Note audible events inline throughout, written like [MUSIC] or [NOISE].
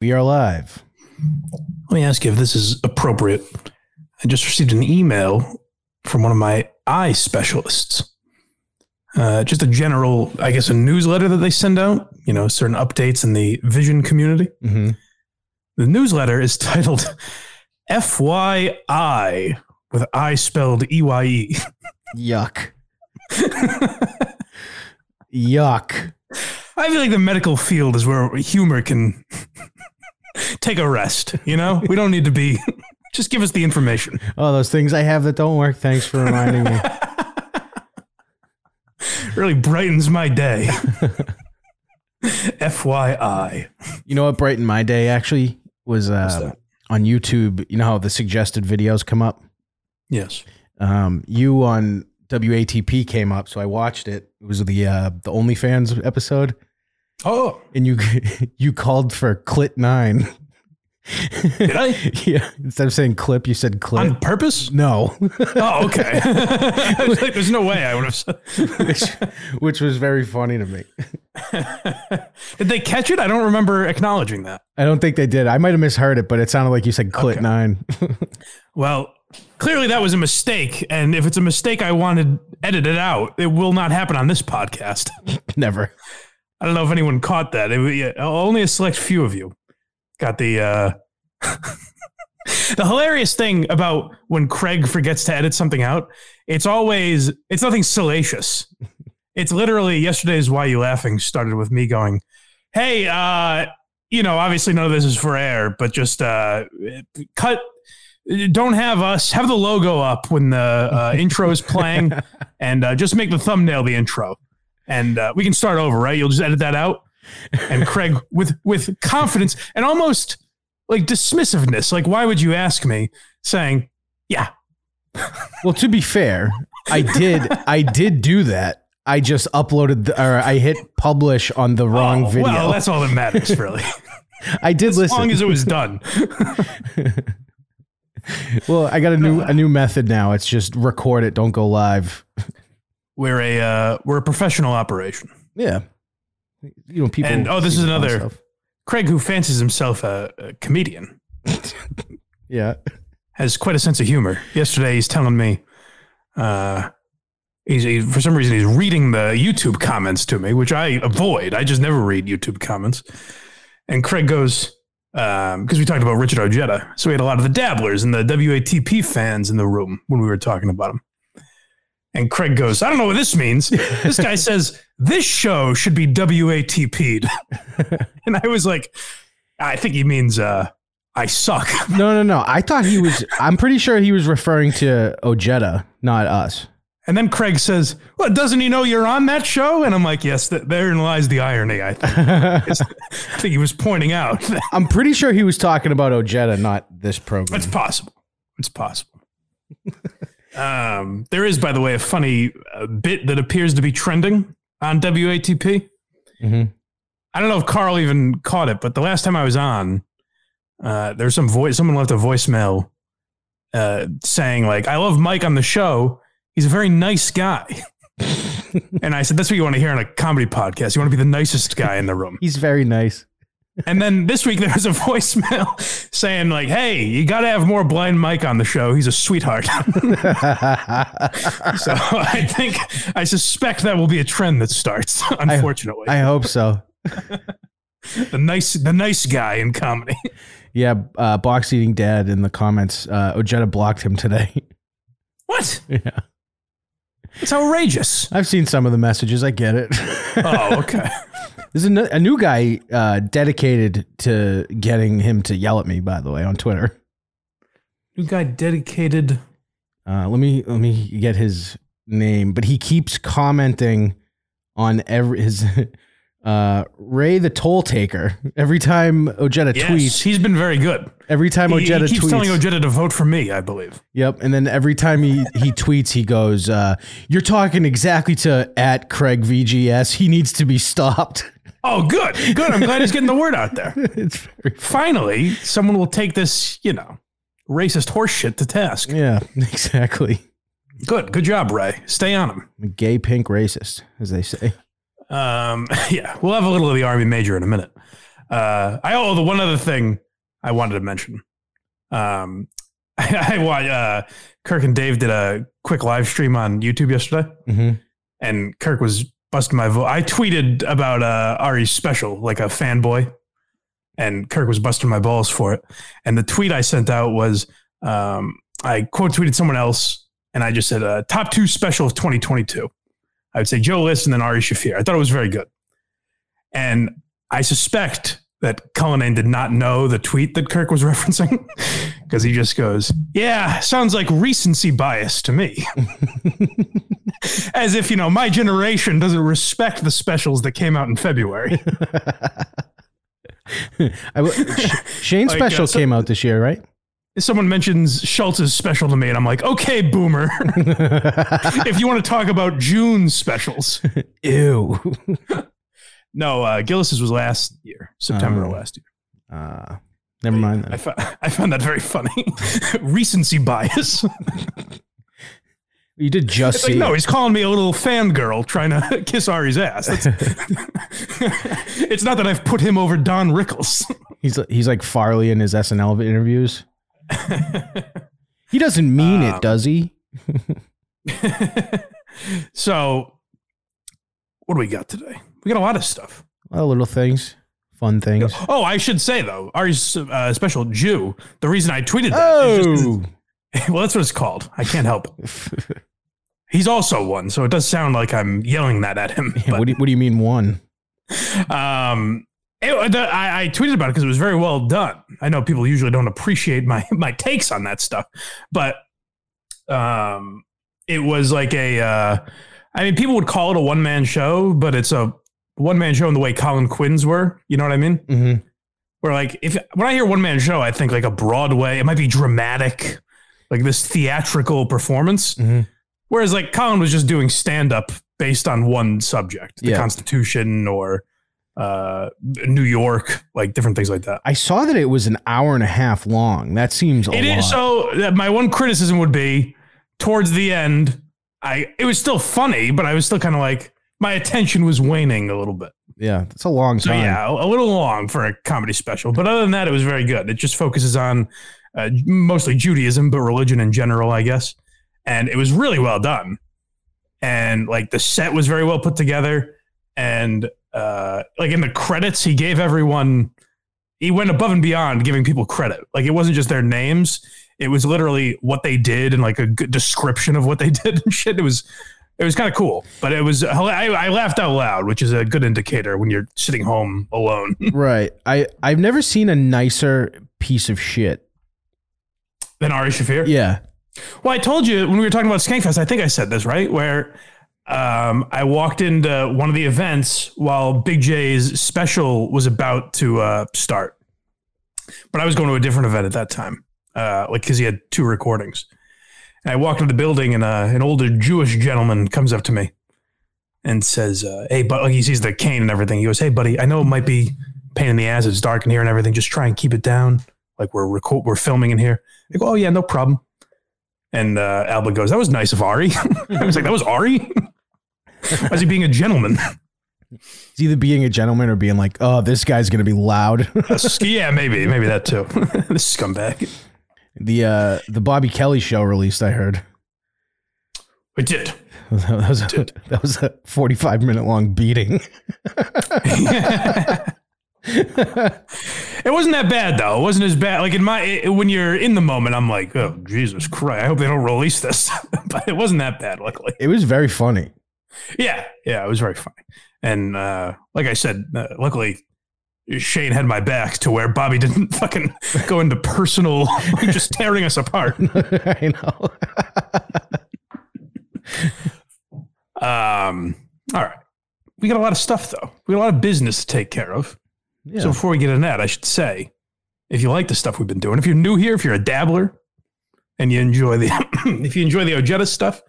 We are live. Let me ask you if this is appropriate. I just received an email from one of my eye specialists. Uh, just a general, I guess, a newsletter that they send out, you know, certain updates in the vision community. Mm-hmm. The newsletter is [LAUGHS] titled FYI with I spelled E Y E. Yuck. [LAUGHS] Yuck. I feel like the medical field is where humor can [LAUGHS] take a rest, you know? We don't need to be, [LAUGHS] just give us the information. Oh, those things I have that don't work. Thanks for reminding me. [LAUGHS] really brightens my day. [LAUGHS] FYI. You know what brightened my day actually was uh, on YouTube. You know how the suggested videos come up? Yes. Um, you on WATP came up, so I watched it. It was the uh, the OnlyFans episode, Oh, and you [LAUGHS] you called for clit nine. did I? [LAUGHS] yeah, instead of saying clip, you said clit. On purpose? no, [LAUGHS] Oh, okay. Like, There's no way I would have said. which, which was very funny to me. Did they catch it? I don't remember acknowledging that. I don't think they did. I might have misheard it, but it sounded like you said clit Okay. nine. Well, clearly that was a mistake. And if it's a mistake I wanted edited it out, it will not happen on this podcast. Never. I don't know if anyone caught that. It, only a select few of you got the. Uh, [LAUGHS] the hilarious thing about when Craig forgets to edit something out, it's always it's nothing salacious. It's literally yesterday's "Why You Laughing" started with me going, "Hey, uh, you know, obviously none of this is for air, but just uh, cut." Don't have us have the logo up when the uh, intro is playing, [LAUGHS] and uh, just make the thumbnail the intro and uh, we can start over, right? You'll just edit that out. And Craig, [LAUGHS] with with confidence and almost like dismissiveness, like why would you ask me? Saying, "Yeah, [LAUGHS] Well, to be fair, I did. I did do that. I just uploaded the, or I hit publish on the wrong oh, video. Well, that's all that matters, [LAUGHS] really. I did as listen. long as it was done. well, I got a new a new method now. It's just record it, don't go live. We're a uh, we're a professional operation. Yeah. You know, people. And, oh, this is another- stuff. Craig, who fancies himself a, a comedian, [LAUGHS] Yeah. has quite a sense of humor. Yesterday, he's telling me, uh, he's he, for some reason he's reading the YouTube comments to me, which I avoid. I just never read YouTube comments. And Craig goes, because we talked about Richard Ojeda, so we had a lot of the dabblers and the WATP fans in the room when we were talking about him. And Craig goes, I don't know what this means. [LAUGHS] This guy says this show should be WATP'd. [LAUGHS] and I was like, I think he means uh, I suck. [LAUGHS] No, no, no. I thought he was. I'm pretty sure he was referring to Ojeda, not us. And then Craig says, "Well, doesn't he know you're on that show?" And I'm like, "Yes, th- therein lies the irony." I think. I think he was pointing out I'm pretty sure he was talking about Ojeda, not this program. it's possible. It's possible. Um, there is, by the way, a funny uh, bit that appears to be trending on WATP. Mhm. I don't know if Carl even caught it, but the last time I was on, uh, there's some voice. Someone left a voicemail uh, saying like, "I love Mike on the show. He's a very nice guy." [LAUGHS] and I said, "That's what you want to hear on a comedy podcast. You want to be the nicest guy in the room." He's very nice. And then this week there was a [LAUGHS] voicemail saying like, "Hey, you got to have more blind Mike on the show. He's a sweetheart." [LAUGHS] so I think I suspect that will be a trend that starts. [LAUGHS] Unfortunately, I hope so. the nice the nice guy in comedy. Yeah, uh, box eating dad in the comments. Uh, Ojeda blocked him today. What? yeah, It's outrageous. I've seen some of the messages. I get it. Oh, okay. There's a new guy uh, dedicated to getting him to yell at me. By the way, on Twitter. New guy dedicated. Uh, let me let me get his name, but he keeps commenting on every his [LAUGHS] uh, Ray the Toll Taker. Every time Ojeda Yes, tweets, he's been very good. every time He, he Ojeda keeps tweets, telling Ojeda to vote for me. I believe. Yep, and then every time he he tweets, he goes, uh, "You're talking exactly to at Craig VGS. He needs to be stopped." [LAUGHS] Oh, good, good. I'm glad he's getting the word out there. [LAUGHS] it's very Finally, someone will take this, you know, racist horseshit to task. yeah, [LAUGHS] exactly. Good, good job, Ray. Stay on him. Gay pink racist, as they say. Um, [LAUGHS] yeah, we'll have a little of the army major in a minute. Uh, I oh the one other thing I wanted to mention. Um, I, I watched uh, Kirk and Dave did a quick live stream on YouTube yesterday, hmm and Kirk was busting my vote. I tweeted about uh, Ari's special like a fanboy, and Kirk was busting my balls for it. And the tweet I sent out was um, I quote tweeted someone else, and I just said uh, top two special of 2022. I would say Joe List and then Ari Shaffir. I thought it was very good, and I suspect that Cullinane did not know the tweet that Kirk was [LAUGHS] referencing because he just goes, "Yeah, sounds like recency bias to me." [LAUGHS] As if, you know, my generation doesn't respect the specials that came out in February. [LAUGHS] I w- Sh- Shane's [LAUGHS] Like, uh, special so- came out this year, right? Someone mentions Schulz's special to me, and I'm like, okay, boomer. if you want to talk about June specials. Ew. No, uh, Gillis's was last year, September of Oh. last year. Uh, never mind. I, Then. [LAUGHS] I found that very funny. [LAUGHS] Recency bias. You did just It's like, no, he's calling me a little fangirl trying to [LAUGHS] kiss Ari's ass. It's not that I've put him over Don Rickles. He's he's like Farley in his SNL interviews. He doesn't mean Um, it, does he? so, what do we got today? We got a lot of stuff. A lot of little things, fun things. Oh, I should say though, Ari's uh, special Jew. The reason I tweeted that just Oh, it's- [LAUGHS] well, that's what it's called. I can't help it. [LAUGHS] He's also one, so it does sound like I'm yelling that at him. Yeah, what do you, what do you mean one? Um, it- the- I, I tweeted about it because it was very well done. I know people usually don't appreciate my [LAUGHS] my takes on that stuff, but um, it was like a. Uh, I mean, people would call it a one man show, but it's a one man show in the way Colin Quinn's were. You know what I mean? hmm where like if when I hear one man show, I think like a Broadway. It might be dramatic, like this theatrical performance. Mhm. Whereas like Colin was just doing stand up based on one subject, the Yeah. Constitution or uh, New York, like different things like that. I saw that it was an hour and a half long. That seems a It lot. is so. My one criticism would be towards the end. I it was still funny, but I was still kind of like my attention was waning a little bit. yeah, it's a long So time. yeah, a a little long for a comedy special, but other than that, it was very good. It just focuses on uh, mostly Judaism, but religion in general, I guess. And it was really well done, and like the set was very well put together, and uh, like in the credits, he gave everyone. He went above and beyond giving people credit. Like it wasn't just their names; it was literally what they did and like a good description of what they [LAUGHS] did and shit. It was it was kind of cool, but it was I, I laughed out loud, which is a good indicator when you're sitting home alone. [LAUGHS] Right. I I've never seen a nicer piece of shit. than Ari Shaffir. Yeah. Well, I told you when we were talking about Skankfest, I think I said this right, where um, I walked into one of the events while Big J's special was about to uh, start, but I was going to a different event at that time, uh, like because he had two recordings. And I walked into the building, and uh, an older Jewish gentleman comes up to me and says, uh, "Hey, but like he sees the cane and everything. He goes, "Hey, buddy, I know it might be pain in the ass. It's dark in here and everything. Just try and keep it down. Like we're record, we're filming in here." I go, "Oh yeah, no problem." And uh, Alba goes, "That was nice of Ari." [LAUGHS] I was like, "That was Ari." Is he being a gentleman? He's either being a gentleman or being like, oh, this guy's gonna be loud. yeah, maybe, maybe that too. [LAUGHS] this scumbag. The uh the Bobby Kelly show released, I heard. I did. [LAUGHS] That was a, [LAUGHS] that was a 45 minute long beating. [LAUGHS] It wasn't that bad though. It wasn't as bad. Like in my it, when you're in the moment, I'm like, oh Jesus Christ! I hope they don't release this. but it wasn't that bad, luckily. It was very funny. Yeah, yeah, it was very funny. And uh, like I said, uh, luckily Shane had my back to where Bobby didn't [LAUGHS] fucking go into personal, [LAUGHS] just tearing us apart. [LAUGHS] I know. Um, all right, we got a lot of stuff though. We got a lot of business to take care of. Yeah. So before we get into that, I should say, if you like the stuff we've been doing, if you're new here, if you're a dabbler, and you enjoy the, [COUGHS] if you enjoy the Ojeda stuff,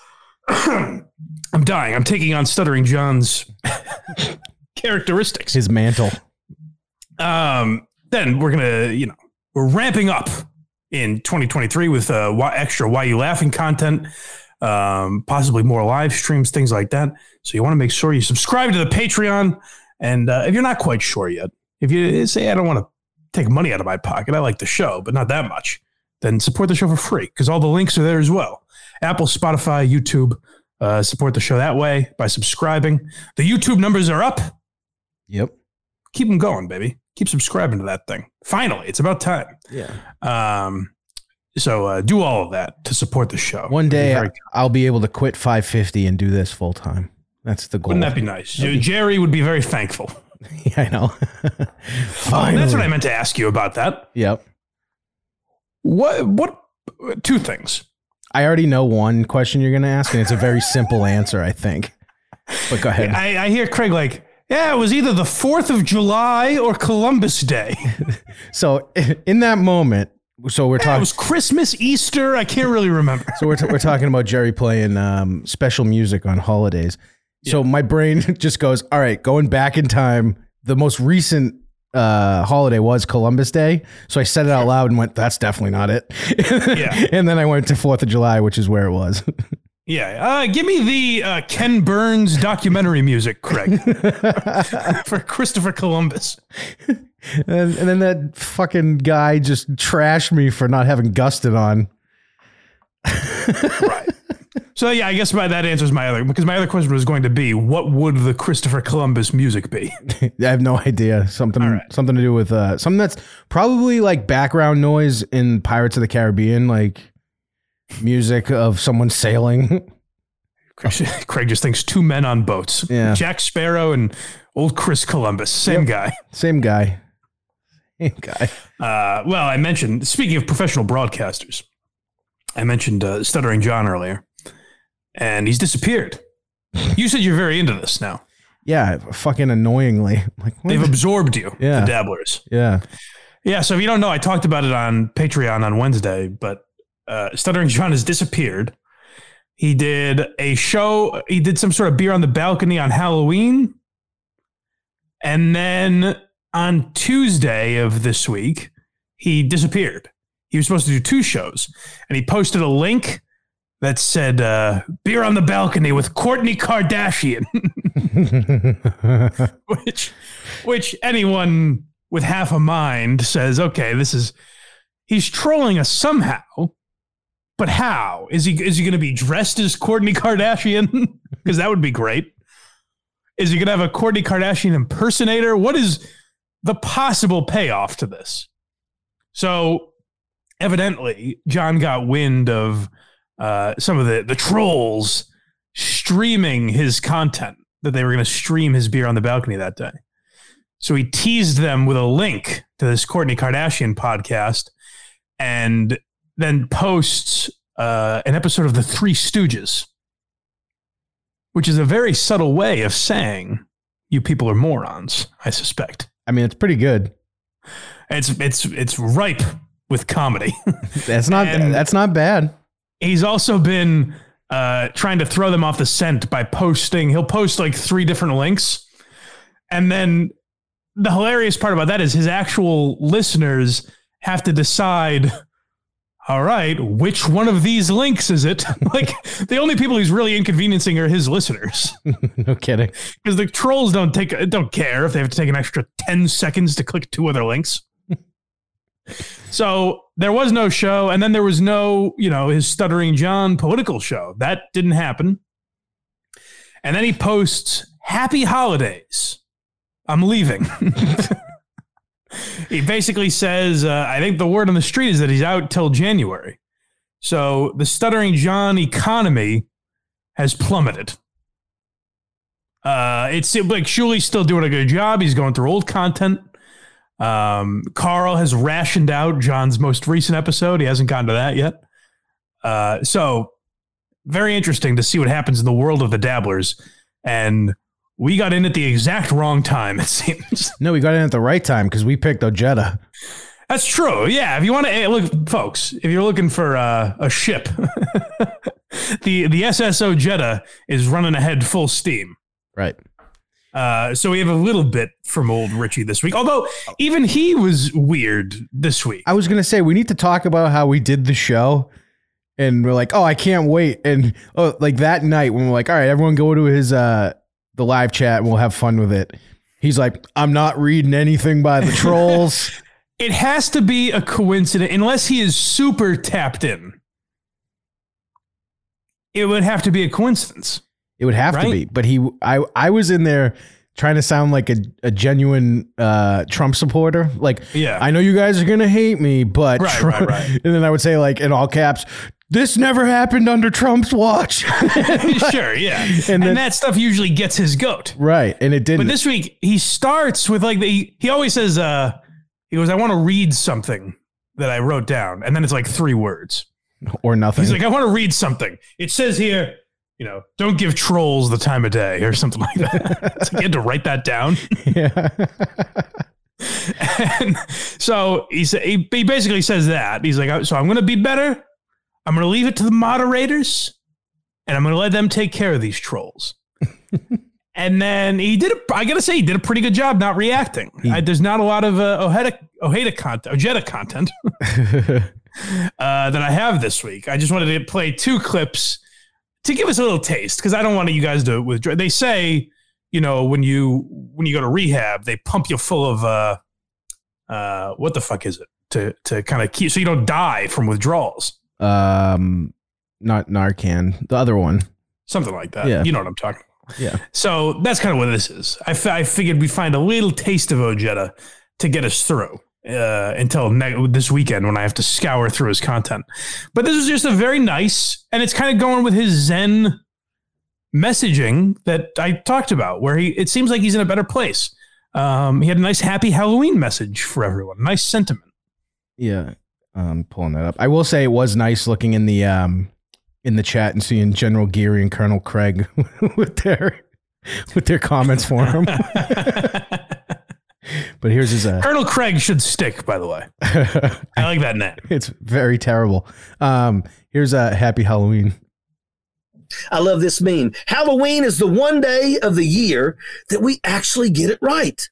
[COUGHS] I'm dying. I'm taking on Stuttering John's characteristics. His mantle. Um, then we're gonna, you know, we're ramping up in 2023 with uh, why, extra "Why You Laughing" content, um, possibly more live streams, things like that. So you want to make sure you subscribe to the Patreon. And uh, if you're not quite sure yet, If you say I don't want to take money out of my pocket, I like the show, but not that much, then support the show for free because all the links are there as well. Apple, Spotify, YouTube. Uh, support the show that way by subscribing. The YouTube numbers are up. Yep. Keep them going, baby. Keep subscribing to that thing. Finally, it's about time. Yeah. Um, so uh, do all of that to support the show. One day very- I'll be able to quit 550 and do this full time. That's the goal. wouldn't that be nice? Jerry would be very thankful. [LAUGHS] yeah, I know. [LAUGHS] Oh, Finally. that's what I meant to ask you about that. Yep. What? What? Two things. I already know one question you're going to ask, and it's a very simple [LAUGHS] answer, I think. But go ahead. I, I hear Craig like, yeah, it was either the Fourth of July or Columbus Day. [LAUGHS] So in that moment, so we're Yeah, it was Christmas, Easter. I can't really remember. So we're, t- we're talking about Jerry playing um, special music on holidays. So my brain [LAUGHS] just goes, all right, going back in time. The most recent uh, holiday was Columbus Day. So I said it out loud and went, that's definitely not it. Yeah. [LAUGHS] and then I went to Fourth of July, which is where it was. Yeah, uh, give me the uh, Ken Burns documentary music, Craig, [LAUGHS] for Christopher Columbus. [LAUGHS] and, and then that fucking guy just trashed me for not having Gustin on. Right. So yeah, I guess my that answers my other because my other question was going to be what would the Christopher Columbus music be? [LAUGHS] I have no idea. Something right. something to do with uh something that's probably like background noise in Pirates of the Caribbean, like music of someone sailing. [LAUGHS] Craig just thinks two men on boats. Yeah. Jack Sparrow and old Chris Columbus, same guy. Same guy. Same guy. Uh, well, I mentioned speaking of professional broadcasters, I mentioned uh, Stuttering John earlier, and he's disappeared. You said you're very into this now. Yeah, fucking annoyingly. Like what They've absorbed you, Yeah. the dabblers. yeah. Yeah, so if you don't know, I talked about it on Patreon on Wednesday, but uh, Stuttering John has disappeared. He did a show, he did some sort of beer on the balcony on Halloween. And then on Tuesday of this week, he disappeared. He was supposed to do two shows, and he posted a link that said uh, beer on the balcony with Kourtney Kardashian. [LAUGHS] [LAUGHS] which which anyone with half a mind says, okay, this is he's trolling us somehow. But how? Is he is he gonna be dressed as Kourtney Kardashian? [LAUGHS] Because that would be great. Is he gonna have a Kourtney Kardashian impersonator? What is the possible payoff to this? So evidently, John got wind of uh, some of the, the trolls streaming his content that they were going to stream his beer on the balcony that day. So he teased them with a link to this Kourtney Kardashian podcast and then posts uh, an episode of The Three Stooges, which is a very subtle way of saying you people are morons, I suspect. I mean, it's pretty good. It's it's it's ripe with comedy. [LAUGHS] That's not And- that's not bad. He's also been uh, trying to throw them off the scent by posting. He'll post like three different links, and then the hilarious part about that is his actual listeners have to decide. All right, which one of these links is it? [LAUGHS] like the only people he's really inconveniencing are his listeners, [LAUGHS] no kidding. because the trolls don't take don't care if they have to take an extra ten seconds to click two other links. [LAUGHS] So there was no show, and then there was no, you know, his stuttering John political show. That didn't happen. And then he posts "Happy Holidays." I'm leaving. [LAUGHS] he basically says, uh, "I think the word on the street is that he's out till January." So the stuttering John economy has plummeted. Uh, it's like Shuli's still doing a good job. He's going through old content. Um, Carl has rationed out John's most recent episode. He hasn't gotten to that yet. Uh, so very interesting to see what happens in the world of the dabblers. And we got in at the exact wrong time, it seems. [LAUGHS] No, we got in at the right time because we picked Ojeda. That's true. Yeah. If you want to hey, look, folks, if you're looking for uh, a ship, [LAUGHS] the the SS Ojeda is running ahead full steam. Right. Uh, so we have a little bit from old Richie this week. Although even he was weird this week. I was gonna say we need to talk about how we did the show, and we're like, oh, I can't wait, and oh, like that night when we're like, all right, everyone go to his uh the live chat and we'll have fun with it. He's like, I'm not reading anything by the trolls. [LAUGHS] It has to be a coincidence, unless he is super tapped in. It would have to be a coincidence. It would have Right? to be. But he, I, I was in there trying to sound like a, a genuine uh, Trump supporter. Like, Yeah. I know you guys are gonna hate me, but Right, Trump- right, right. [LAUGHS] and then I would say like in all caps, this never happened under Trump's watch. [LAUGHS] sure, yeah. [LAUGHS] And, And then- that stuff usually gets his goat. right, and it didn't. But this week he starts with like the, he, he always says uh he goes I want to read something that I wrote down and then it's like three words. or nothing. He's like I want to read something. It says here, you know, don't give trolls the time of day or something like that. [LAUGHS] like, you had to write that down. yeah. and so he, sa- he he basically says that. He's like so I'm going to be better. I'm going to leave it to the moderators and I'm going to let them take care of these trolls. [LAUGHS] and then he did. A, I got to say, he did a pretty good job not reacting. I, there's not a lot of uh, Ojeda Ojeda content, Ojeda content [LAUGHS] [LAUGHS] uh, that I have this week. I just wanted to play two clips to give us a little taste because I don't want you guys to withdraw. They say, you know, when you when you go to rehab, they pump you full of uh, uh, what the fuck is it to to kind of keep so you don't die from withdrawals, um, not Narcan, the other one. something like that. Yeah. You know what I'm talking. about. Yeah. So that's kind of what this is. I, I figured we'd find a little taste of Ojeda to get us through uh, until ne- this weekend when I have to scour through his content. But this is just a very nice, and it's kind of going with his Zen messaging that I talked about, where he it seems like he's in a better place. Um, he had a nice happy Halloween message for everyone, nice sentiment. Yeah. Um, pulling that up. I will say it was nice looking in the um in the chat and seeing General Geary and Colonel Craig [LAUGHS] with their with their comments for him. [LAUGHS] but here's his uh Colonel Craig should stick, by the way. I like that name. [LAUGHS] it's very terrible. Um here's a happy Halloween. I love this meme. Halloween is the one day of the year that we actually get it right.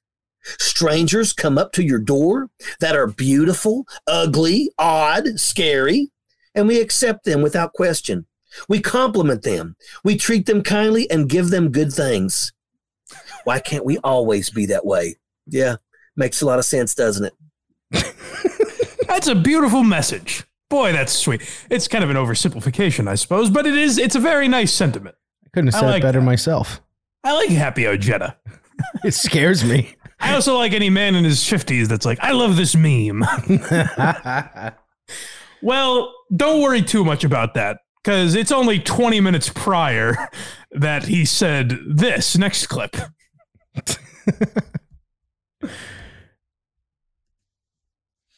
Strangers come up to your door that are beautiful, ugly, odd, scary, and we accept them without question. We compliment them. We treat them kindly and give them good things. Why can't we always be that way? Yeah, makes a lot of sense, doesn't it? [LAUGHS] That's a beautiful message. Boy, that's sweet. It's kind of an oversimplification, I suppose, but it is. It's a very nice sentiment. I couldn't have said like it better myself. I like Happy Ojeda. [LAUGHS] It scares me. I also like any man in his fifties that's like, I love this meme. [LAUGHS] well, don't worry too much about that because it's only twenty minutes prior that he said this. Next clip.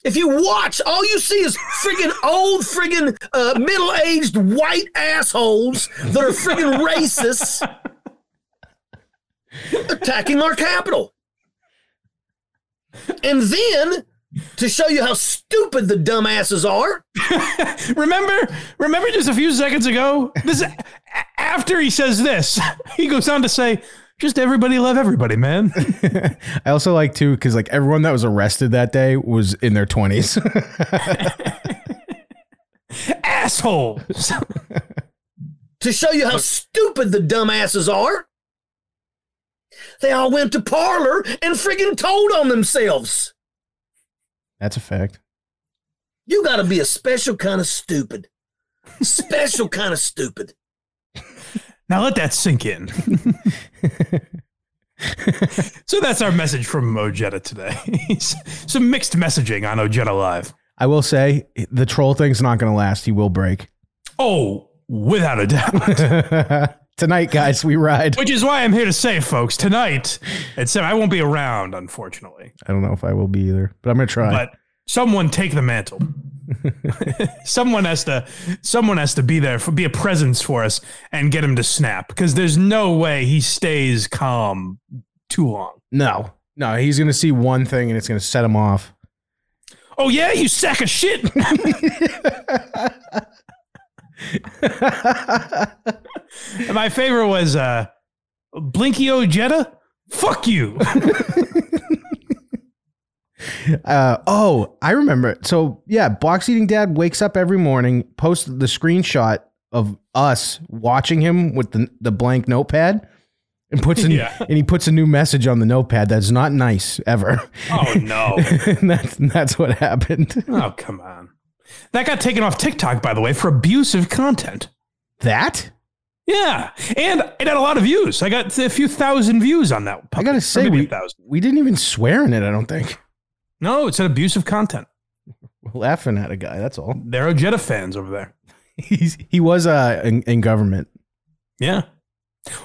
If you watch, all you see is friggin' old, friggin' uh, middle aged white assholes that are friggin' racists [LAUGHS] attacking our capital. And then, to show you how stupid the dumbasses are, [LAUGHS] remember, remember just a few seconds ago. This after he says this, he goes on to say, "Just everybody love everybody, man." [LAUGHS] I also like too because like everyone that was arrested that day was in their twenties. [LAUGHS] Assholes. to show you how stupid the dumbasses are, they all went to Parler and friggin' told on themselves. That's a fact. You gotta be a special kind of stupid. Special [LAUGHS] kind of stupid. Now let that sink in. [LAUGHS] so that's our message from Ojeda today. [LAUGHS] Some mixed messaging on Ojeda Live. I will say the troll thing's not going to last. He will break. Oh, without a doubt. Tonight, guys, we ride. Which is why I'm here to say, folks, tonight at seven, I won't be around, unfortunately. I don't know if I will be either, but I'm going to try. But someone take the mantle. [LAUGHS] someone has to someone has to be there for be a presence for us and get him to snap because there's no way he stays calm too long. no, no, he's going to see one thing and it's going to set him off. Oh yeah, you sack of shit. [LAUGHS] And [LAUGHS] My favorite was uh Blinky Ojeda. Fuck you. [LAUGHS] [LAUGHS] Uh, oh, I remember. So yeah, box eating dad wakes up every morning, posts the screenshot of us watching him with the, the blank notepad, and puts in Yeah. and he puts a new message on the notepad that's not nice ever. Oh no. and that's that's what happened. oh come on. That got taken off TikTok, by the way, for abusive content. That Yeah, and it had a lot of views. I got a few thousand views on that. I gotta say we we didn't even swear in it. I don't think. No, it said abusive content. We're [LAUGHS] laughing at a guy. That's all. There are Jetta fans over there. [LAUGHS] He's he was uh in, in government. Yeah.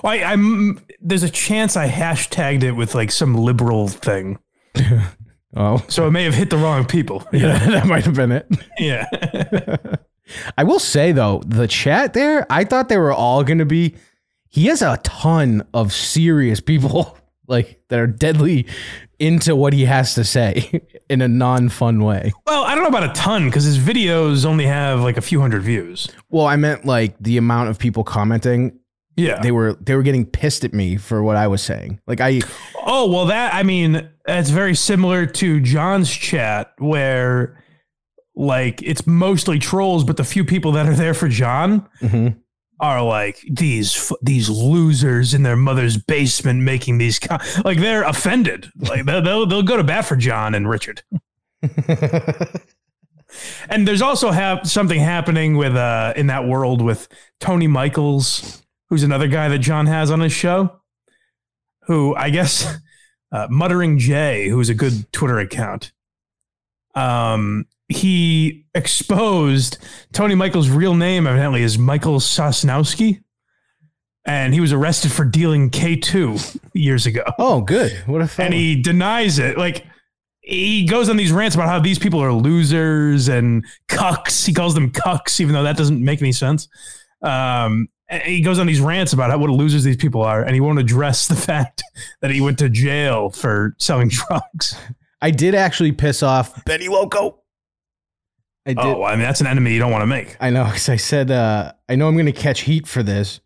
Well, I, I'm. There's a chance I hashtagged it with like some liberal thing, [LAUGHS] Oh, so it may have hit the wrong people. [LAUGHS] yeah, that might have been it. [LAUGHS] Yeah. [LAUGHS] I will say though, the chat there, I thought they were all going to be. He has a ton of serious people like that are deadly into what he has to say in a non-fun way. well, I don't know about a ton because his videos only have like a few hundred views. Well, I meant like the amount of people commenting. Yeah. They were they were getting pissed at me for what I was saying. Like I Oh, well, that, I mean, that's very similar to John's chat where like it's mostly trolls, but the few people that are there for John Mhm. are like these these losers in their mother's basement making these co-. like they're offended. Like they'll, they'll they'll go to bat for John and Richard. [LAUGHS] And there's also have something happening with uh in that world with Tony Michaels, who's another guy that John has on his show, who I guess [LAUGHS] uh, Muttering Jay, who's a good Twitter account. Um, he exposed Tony Michaels' real name evidently is Michael Sosnowski, and he was arrested for dealing K two years ago oh, good. What a fun. and he denies it. Like he goes on these rants about how these people are losers and cucks. He calls them cucks, even though that doesn't make any sense. Um, and he goes on these rants about how, what losers these people are, and he won't address the [LAUGHS] fact that he went to jail for selling [LAUGHS] drugs. I did actually piss off Benny Loco. I did. Oh, I mean that's an enemy you don't want to make. I know, because I said, uh, I know I'm going to catch heat for this,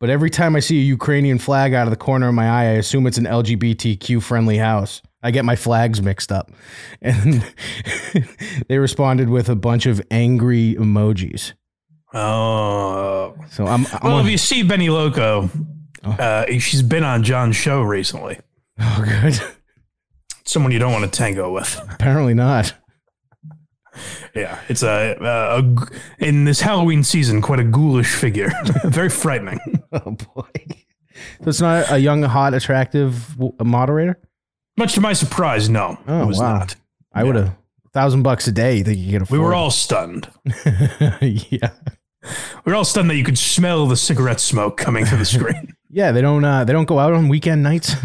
but every time I see a Ukrainian flag out of the corner of my eye, I assume it's an LGBTQ friendly house. I get my flags mixed up. [LAUGHS] And they responded with a bunch of angry emojis. Oh, So I'm, I'm well, on- if you see Benny Loco, Oh. uh, she's been on John's show recently. oh, good. Someone you don't want to tango with. Apparently not. Yeah, it's a in this Halloween season quite a ghoulish figure, [LAUGHS] very frightening. [LAUGHS] Oh, boy. So it's not a young, hot, attractive moderator? Much to my surprise, no, Oh, it was wow. not. I would have. Thousand bucks a day, you think you could afford. We were all stunned. [LAUGHS] yeah. We were all stunned that you could smell the cigarette smoke coming through the [LAUGHS] screen. Yeah, they don't. Uh, they don't go out on weekend nights. [LAUGHS]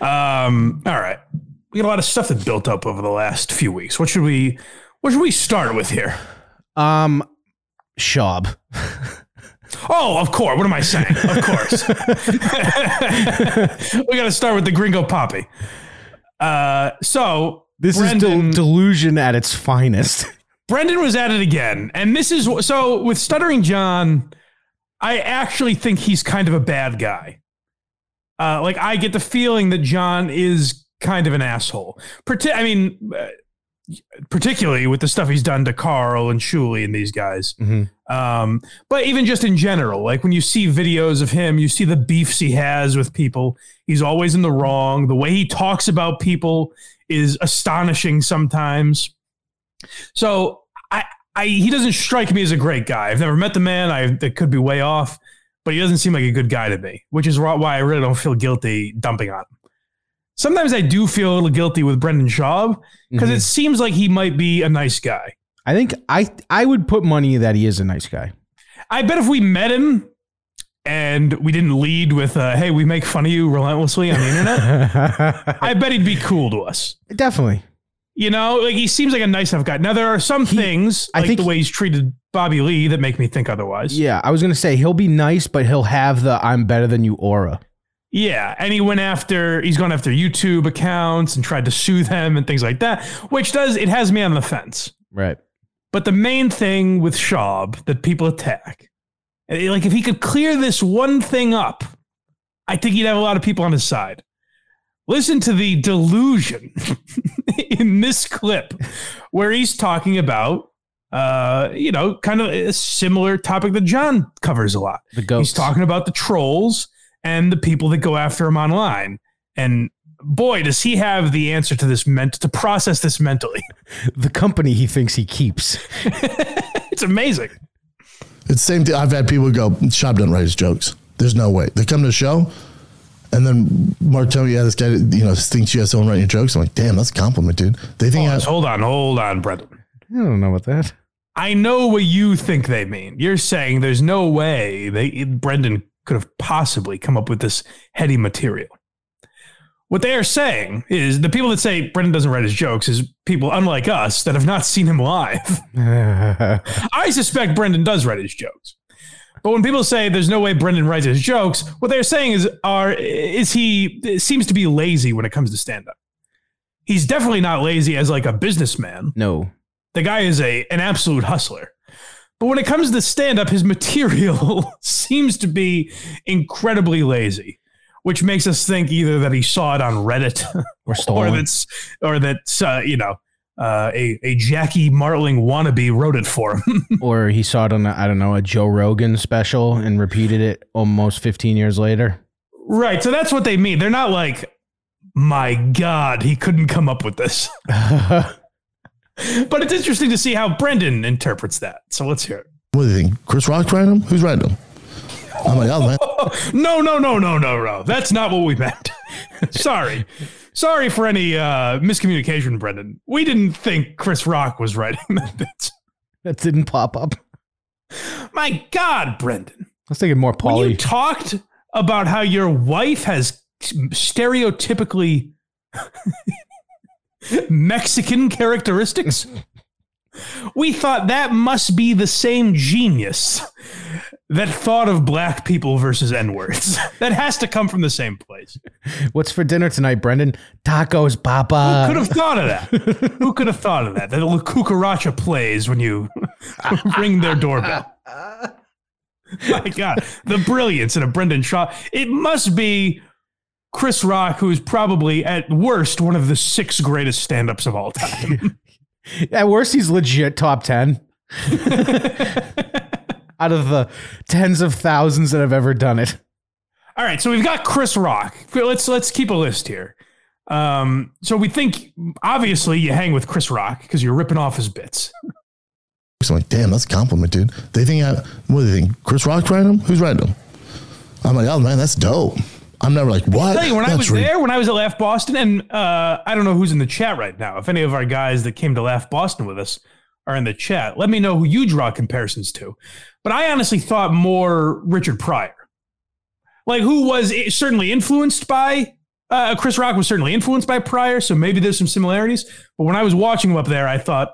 um, all right, we got a lot of stuff that built up over the last few weeks. What should we? What should we start with here? um, Schaub. Oh, of course. What am I saying? Of course. [LAUGHS] we got to start with the Gringo Papi. Uh, so This is del- delusion at its finest. Brendan was at it again, and this is so with Stuttering John. I actually think he's kind of a bad guy. Uh, like I get the feeling that John is kind of an asshole. Parti- I mean, uh, particularly with the stuff he's done to Carl and Shuli and these guys. Mhm. Um, but even just in general, like when you see videos of him, you see the beefs he has with people. He's always in the wrong. The way he talks about people is astonishing sometimes. So I, I, he doesn't strike me as a great guy. I've never met the man. I that could be way off, but he doesn't seem like a good guy to me, which is why I really don't feel guilty dumping on him. Sometimes I do feel a little guilty with Brendan Schaub because Mhm. it seems like he might be a nice guy. I think I I would put money that he is a nice guy. I bet if we met him and we didn't lead with, uh, "Hey, we make fun of you relentlessly on the internet," [LAUGHS] I bet he'd be cool to us. Definitely. You know, like he seems like a nice enough guy. Now there are some He- things, I like think the way he's treated Bobby Lee, that make me think otherwise. Yeah, I was gonna say he'll be nice, but he'll have the "I'm better than you" aura. Yeah, and he went after he's gone after YouTube accounts and tried to sue them and things like that, which does it has me on the fence. Right. But the main thing with Schaub that people attack, eh, like if he could clear this one thing up, I think he'd have a lot of people on his side. Listen to the delusion [LAUGHS] in this clip where he's talking about uh, you know, kind of a similar topic that John covers a lot. The ghosts. He's talking about the trolls and the people that go after him online. And boy, does he have the answer to this meant to process this mentally. [LAUGHS] the company he thinks he keeps. it's amazing. It's the same thing. I've had people go, Schaub doesn't write his jokes. There's no way. They come to the show, and then Mark tell me, yeah, this guy, you know, thinks you have someone writing your jokes. I'm like, damn, that's a compliment, dude. They think I, Pause. hold on, hold on, Brendan. I don't know about that. I know what you think they mean. You're saying there's no way they Brendan could have possibly come up with this heady material. What they are saying is the people that say Brendan doesn't write his jokes is people unlike us that have not seen him live. [LAUGHS] I suspect Brendan does write his jokes. But when people say there's no way Brendan writes his jokes, what they're saying is are is he seems to be lazy when it comes to stand up. He's definitely not lazy as like a businessman. no. The guy is a an absolute hustler. But when it comes to stand up, his material [LAUGHS] seems to be incredibly lazy, which makes us think either that he saw it on Reddit [LAUGHS] Or or that's or that's uh, you know uh, a a Jackie Martling wannabe wrote it for him. [LAUGHS] or he saw it on, I I don't know, a Joe Rogan special and repeated it almost 15 years later. right. So that's what they mean. They're not like, my God, he couldn't come up with this. [LAUGHS] But it's interesting to see how Brendan interprets that. So let's hear it. what do you think? Chris Rock's writing them? Who's writing them? I'm like, oh, man. [LAUGHS] No, no, no, no, no, no. That's not what we meant. Sorry. Sorry for any uh, miscommunication, Brendan. We didn't think Chris Rock was writing [LAUGHS] that. that didn't pop up. My God, Brendan. I was thinking more When you talked about how your wife has stereotypically [LAUGHS] Mexican characteristics, [LAUGHS] we thought that must be the same genius that thought of black people versus N words. [LAUGHS] That has to come from the same place. What's for dinner tonight, Brendan? Tacos, Who Papa. could have thought of that? Who could have thought of that? That little cucaracha plays when you [LAUGHS] ring their doorbell. My God, the brilliance in a Brendan Schaub. It must be Chris Rock, who is probably at worst one of the six greatest stand-ups of all time. [LAUGHS] At worst, he's legit top 10 [LAUGHS] out of the tens of thousands that have ever done it. All right, so we've got Chris Rock. Let's let's keep a list here. Um, so we think obviously you hang with Chris Rock because you're ripping off his bits. I'm like, damn, that's a compliment, dude. They think I, what do they think? Chris Rock's writing them? Who's writing them? I'm like, oh, man, that's dope. I'm never like, what? tell you, when I was re- there, when I was at Laugh Boston, and uh, I don't know who's in the chat right now. If any of our guys that came to Laugh Boston with us are in the chat, let me know who you draw comparisons to. But I honestly thought more Richard Pryor, like who was certainly influenced by uh, Chris Rock was certainly influenced by Pryor, so maybe there's some similarities. But when I was watching him up there, I thought,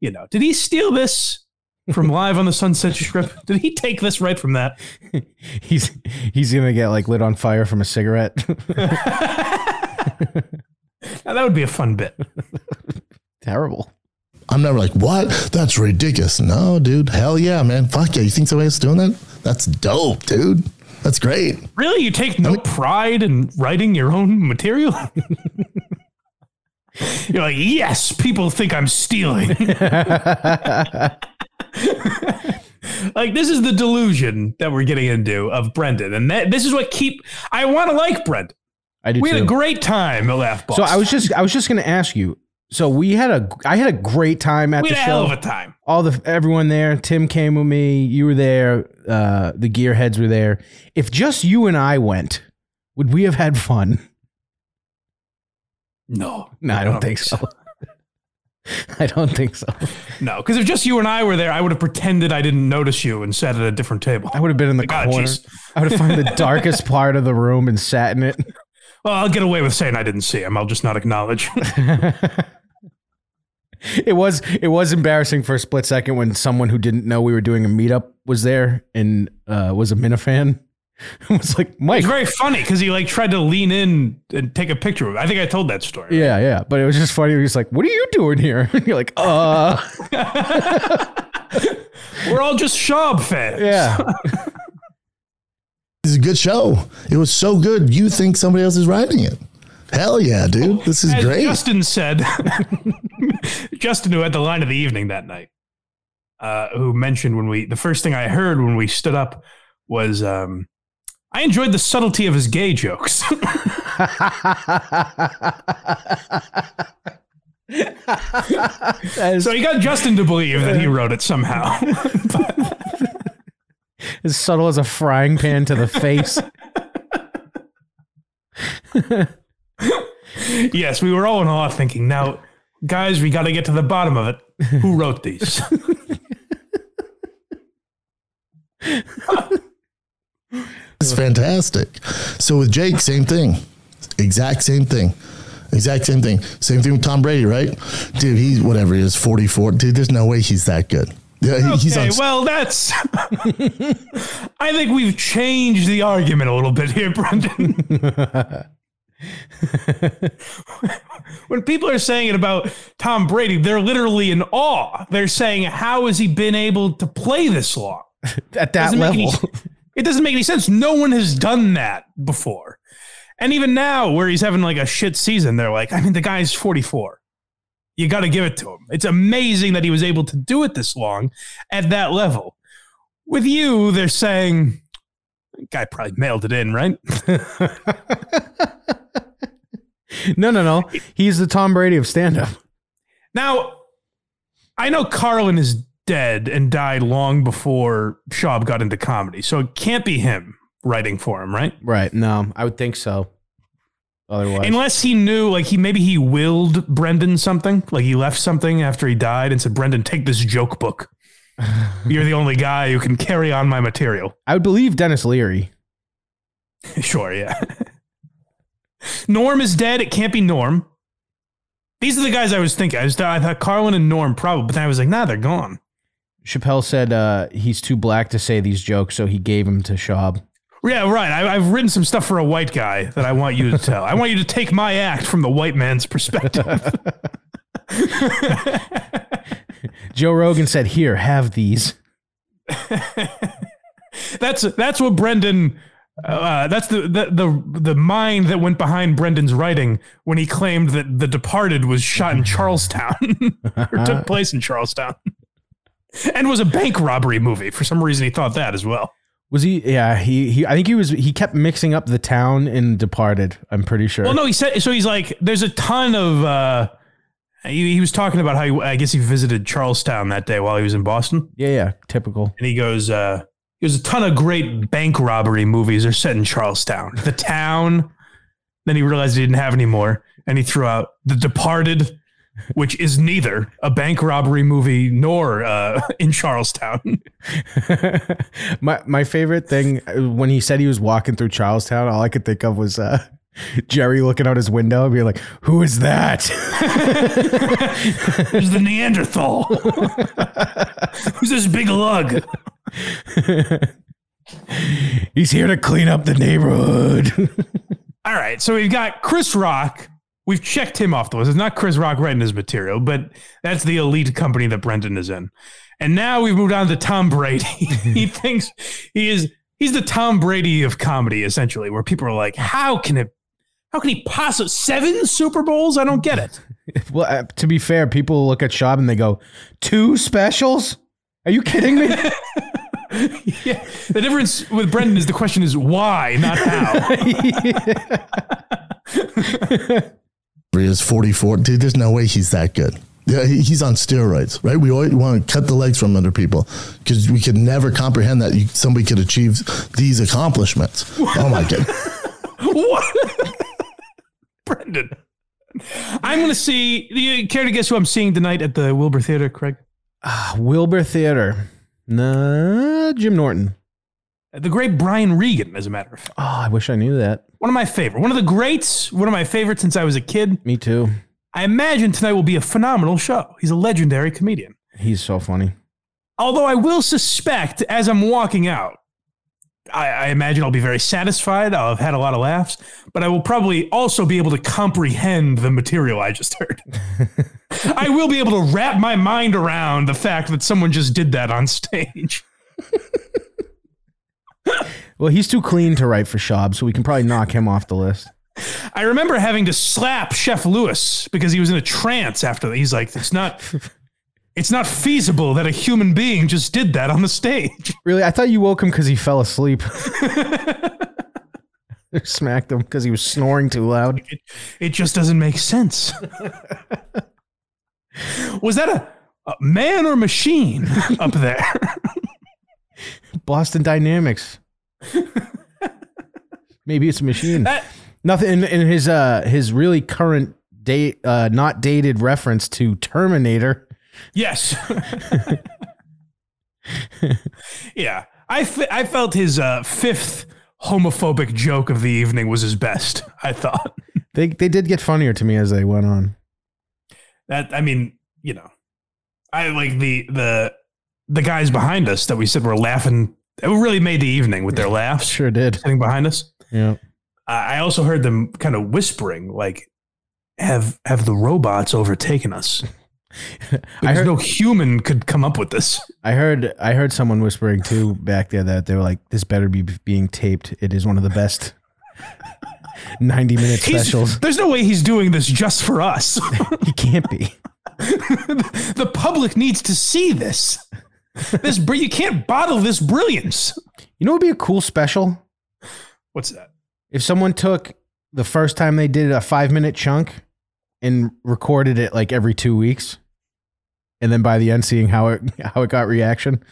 you know, did he steal this from Live on the Sunset Strip? Did he take this right from that? [LAUGHS] He's he's gonna get like lit on fire from a cigarette. [LAUGHS] Now, that would be a fun bit. [LAUGHS] Terrible. I'm never like, what? That's ridiculous. No, dude. Hell yeah, man. Fuck yeah. You think somebody else is doing that? That's dope, dude. That's great. Really? You take no pride in writing your own material? You're like, yes, people think I'm stealing. [LAUGHS] like this is the delusion that we're getting into of Brendan, and that, this is what keep. I want to like Brendan. I do We had a great time at Laugh so I was just I was just gonna ask you. So we had a I had a great time at we the had a hell show. of a time. All the everyone there. Tim came with me. You were there. Uh, the gearheads were there. If just you and I went, would we have had fun? No, No, I don't think so. [LAUGHS] I don't think so. No, because if just you and I were there, I would have pretended I didn't notice you and sat at a different table. I would have been in the God, corner. jeez. I would have found the darkest [LAUGHS] part of the room and sat in it. Well, I'll get away with saying I didn't see him. I'll just not acknowledge. [LAUGHS] it was it was embarrassing for a split second when someone who didn't know we were doing a meetup was there and uh, was a Minifan. [LAUGHS] It was like Mike. It's very funny because he like tried to lean in and take a picture of it. I think I told that story. Yeah, yeah, but it was just funny. He was like, "What are you doing here?" And [LAUGHS] you're like, "Uh, [LAUGHS] We're all just Schaub fans. yeah." This is a good show. It was so good. You think somebody else is writing it? Hell yeah, dude. This is As great. Justin said, Justin, who had the line of the evening that night, uh, who mentioned when we the first thing I heard when we stood up was um, I enjoyed the subtlety of his gay jokes. [LAUGHS] So he got Justin to believe that he wrote it somehow. [LAUGHS] as subtle as a frying pan to the face. yes, we were all in awe, thinking, "Now, guys, we got to get to the bottom of it. Who wrote these?" [LAUGHS] It's fantastic. So with Jake, same thing. Exact same thing. Exact same thing. Same thing with Tom Brady, right? Dude, he's whatever he is, 44. Dude, there's no way he's that good. Yeah, he- he's okay, on. well, that's. [LAUGHS] I think we've changed the argument a little bit here, Brendan. [LAUGHS] when people are saying it about Tom Brady, they're literally in awe. They're saying, "How has he been able to play this long?" At that Doesn't make any- level. It doesn't make any sense. No one has done that before. And even now, where he's having like a shit season, they're like, I mean, the guy's 44. You got to give it to him. It's amazing that he was able to do it this long at that level. With you, they're saying, guy probably mailed it in, right? [LAUGHS] no, no, no. [LAUGHS] He's the Tom Brady of stand up. Now, I know Carlin is dead and died long before Schaub got into comedy, so it can't be him writing for him, right? Right. No, I would think so. Otherwise, Unless he knew, like he maybe he willed Brendan something, like he left something after he died and said, "Brendan, take this joke book. [LAUGHS] You're the only guy who can carry on my material." I would believe Denis Leary. [LAUGHS] sure, yeah. Norm is dead. It can't be Norm. These are the guys I was thinking. I, was, I thought Carlin and Norm probably, but then I was like, nah, they're gone. Chappelle said uh, he's too black to say these jokes, so he gave them to Schaub. Yeah, right. I, I've written some stuff for a white guy that I want you to tell. I want you to take my act from the white man's perspective. [LAUGHS] Joe Rogan said, "Here, have these." [LAUGHS] that's that's what Brendan. Uh, that's the, the the the mind that went behind Brendan's writing when he claimed that The Departed was shot in Charlestown [LAUGHS] or took place in Charlestown, and was a bank robbery movie. For some reason, he thought that as well. Was he? Yeah, he, he. I think he was. He kept mixing up the town in Departed. I'm pretty sure. Well, no, he said so. He's like, there's a ton of. Uh, he, he was talking about how he, I guess he visited Charlestown that day while he was in Boston. Yeah, yeah. Typical. and he goes, uh, "There's a ton of great bank robbery movies are set in Charlestown, the town." Then he realized he didn't have any more, and he threw out The Departed, which is neither a bank robbery movie nor uh, [LAUGHS] in Charlestown. [LAUGHS] my my favorite thing uh, when he said he was walking through Charlestown, all I could think of was uh, [LAUGHS] Jerry looking out his window and being like, "Who is that?" There's the Neanderthal. Who's this big lug? He's here to clean up the neighborhood. All right, so we've got Chris Rock. We've checked him off the list. It's not Chris Rock writing his material, but that's the elite company that Brendan is in. And now we've moved on to Tom Brady. [LAUGHS] he [LAUGHS] thinks he is he's the Tom Brady of comedy, essentially, where people are like, "How can it? How can he possibly seven Super Bowls? I don't get it." [LAUGHS] well, uh, to be fair, people look at Schaub and they go, two specials? Are you kidding me?" yeah, the difference with Brendan is the question is why, not how. He is 44. Dude, there's no way he's that good. Yeah, he- he's on steroids, right? We always want to cut the legs from under people because we could never comprehend that you, somebody could achieve these accomplishments. Oh my god! what? [LAUGHS] Brendan. I'm going to see. Do you care to guess who I'm seeing tonight at the Wilbur Theater, Craig? Ah, Wilbur Theater. Nah, Jim Norton. The great Brian Regan, as a matter of fact. Oh, I wish I knew that. One of my favorite. One of the greats. One of my favorites since I was a kid. Me too. I imagine tonight will be a phenomenal show. He's a legendary comedian. He's so funny. Although I will suspect as I'm walking out, I, I imagine I'll be very satisfied. I'll have had a lot of laughs, but I will probably also be able to comprehend the material I just heard. [LAUGHS] I will be able to wrap my mind around the fact that someone just did that on stage. [LAUGHS] Well, he's too clean to write for Schaub, so we can probably knock him off the list. I remember having to slap Chef Lewis because he was in a trance after that. He's like, it's not, It's not feasible that a human being just did that on the stage. [LAUGHS] Really? I thought you woke him because he fell asleep. [LAUGHS] Smacked him because he was snoring too loud. It, it just doesn't make sense. [LAUGHS] Was that a, a man or machine up there? Boston Dynamics. [LAUGHS] Maybe it's a machine. That- Nothing in, in his uh his really current date uh not dated reference to Terminator. yes. [LAUGHS] yeah. I, I felt his uh, fifth homophobic joke of the evening was his best, I thought. [LAUGHS] They they did get funnier to me as they went on. That I mean, you know, I like the the the guys behind us that we said were laughing. It really made the evening with their laughs Sure did. sitting behind us. Yeah. I I also heard them kind of whispering, like, "Have have the robots overtaken us?" [LAUGHS] I heard no human could come up with this. [LAUGHS] I heard I heard someone whispering too back there that they were like, "This better be being taped. It is one of the best [LAUGHS] ninety minute He's- specials." there's no way he's doing this just for us. He can't be. the public needs to see this. This br- you can't bottle this brilliance. You know, it'd be a cool special What's that? if someone took the first time they did a five minute chunk and recorded it like every two weeks, and then by the end seeing how it [LAUGHS] how it got reaction.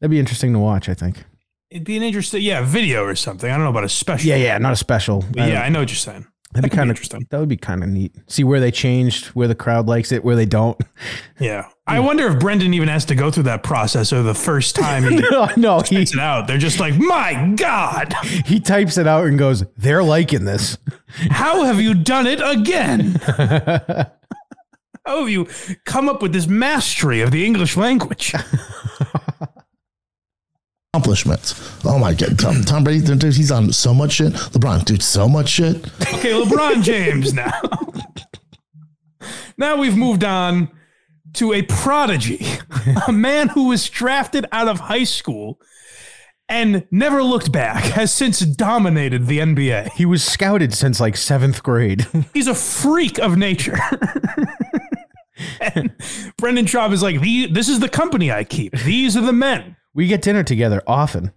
That'd be interesting to watch. I think. It'd be an interesting, yeah, video or something. I don't know about a special. Yeah, yeah, not a special. But yeah, um, I know what you're saying. That'd that be kind of interesting. That would be kind of neat. See where they changed, where the crowd likes it, where they don't. [LAUGHS] Yeah. I wonder if Brendan even has to go through that process or the first time he [LAUGHS] no, no, he it out. They're just like, my God, [LAUGHS] he types it out and goes, "They're liking this." how have you done it again? How oh, have you come up with this mastery of the English language? Accomplishments. Oh my god, Tom, Tom Brady, dude, he's on so much shit. LeBron, dude, so much shit. Okay, LeBron James now. now we've moved on to a prodigy, a man who was drafted out of high school and never looked back, has since dominated the NBA. He was scouted since like seventh grade. [LAUGHS] He's a freak of nature. and Brendan Schaub is like, "The- this is the company I keep. These are the men. We get dinner together often.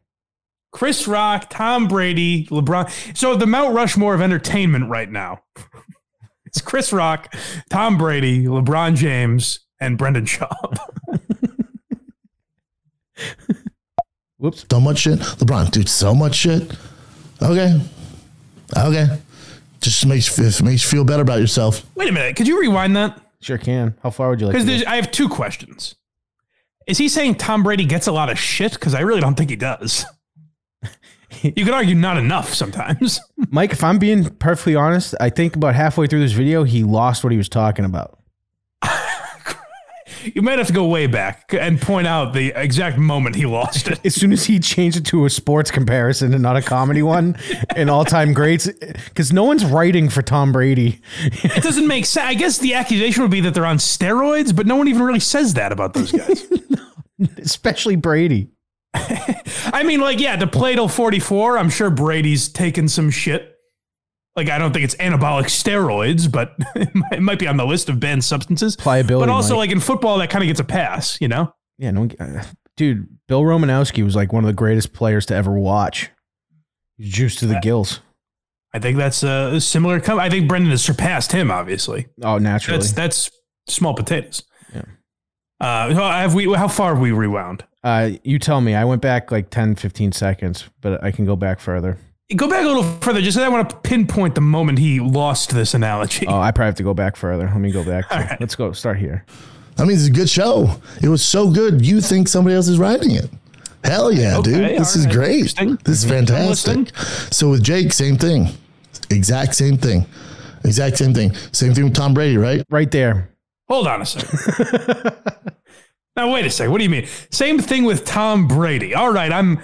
Chris Rock, Tom Brady, LeBron. So the Mount Rushmore of entertainment right now. [LAUGHS] It's Chris Rock, Tom Brady, LeBron James, and Brendan Schaub. [LAUGHS] Whoops. So much shit. LeBron, dude, so much shit. Okay. Okay. Just makes makes you feel better about yourself. Wait a minute. Could you rewind that? Sure can. How far would you like? To Because? I have two questions. Is he saying Tom Brady gets a lot of shit? Because I really don't think he does. [LAUGHS] you could argue not enough sometimes. [LAUGHS] Mike, if I'm being perfectly honest, I think about halfway through this video, he lost what he was talking about. [LAUGHS] You might have to go way back and point out the exact moment he lost it. As soon as he changed it to a sports comparison and not a comedy one, and all time greats, because no one's writing for Tom Brady. It doesn't make sense. I guess the accusation would be that they're on steroids, but no one even really says that about those guys. Especially Brady. [LAUGHS] I mean, like, yeah, to play till 44, I'm sure Brady's taken some shit. Like, I don't think it's anabolic steroids, but [LAUGHS] it might, it might be on the list of banned substances. Pliability. But also, Mike. like in football, that kind of gets a pass, you know? yeah, no, uh, dude, Bill Romanowski was like one of the greatest players to ever watch. He's juiced to the gills. I think that's a similar. Com- I think Brendan has surpassed him, obviously. Oh, naturally. That's that's small potatoes. Yeah. Uh, so have we? How far have we rewound? Uh, you tell me. I went back like 10, 15 seconds, but I can go back further. Go back a little further, just 'cause I want to pinpoint the moment he lost this analogy. Oh, I probably have to go back further. Let me go back. to- [LAUGHS] right. Let's go. Start here. I mean, it's a good show. It was so good. You think somebody else is writing it? Hell yeah, Okay, dude. This all is right. great. This is fantastic. So with Jake, same thing. Exact same thing. Exact same thing. Same thing with Tom Brady, right? Right there. Hold on a second. now wait a second. What do you mean? Same thing with Tom Brady. All right, I'm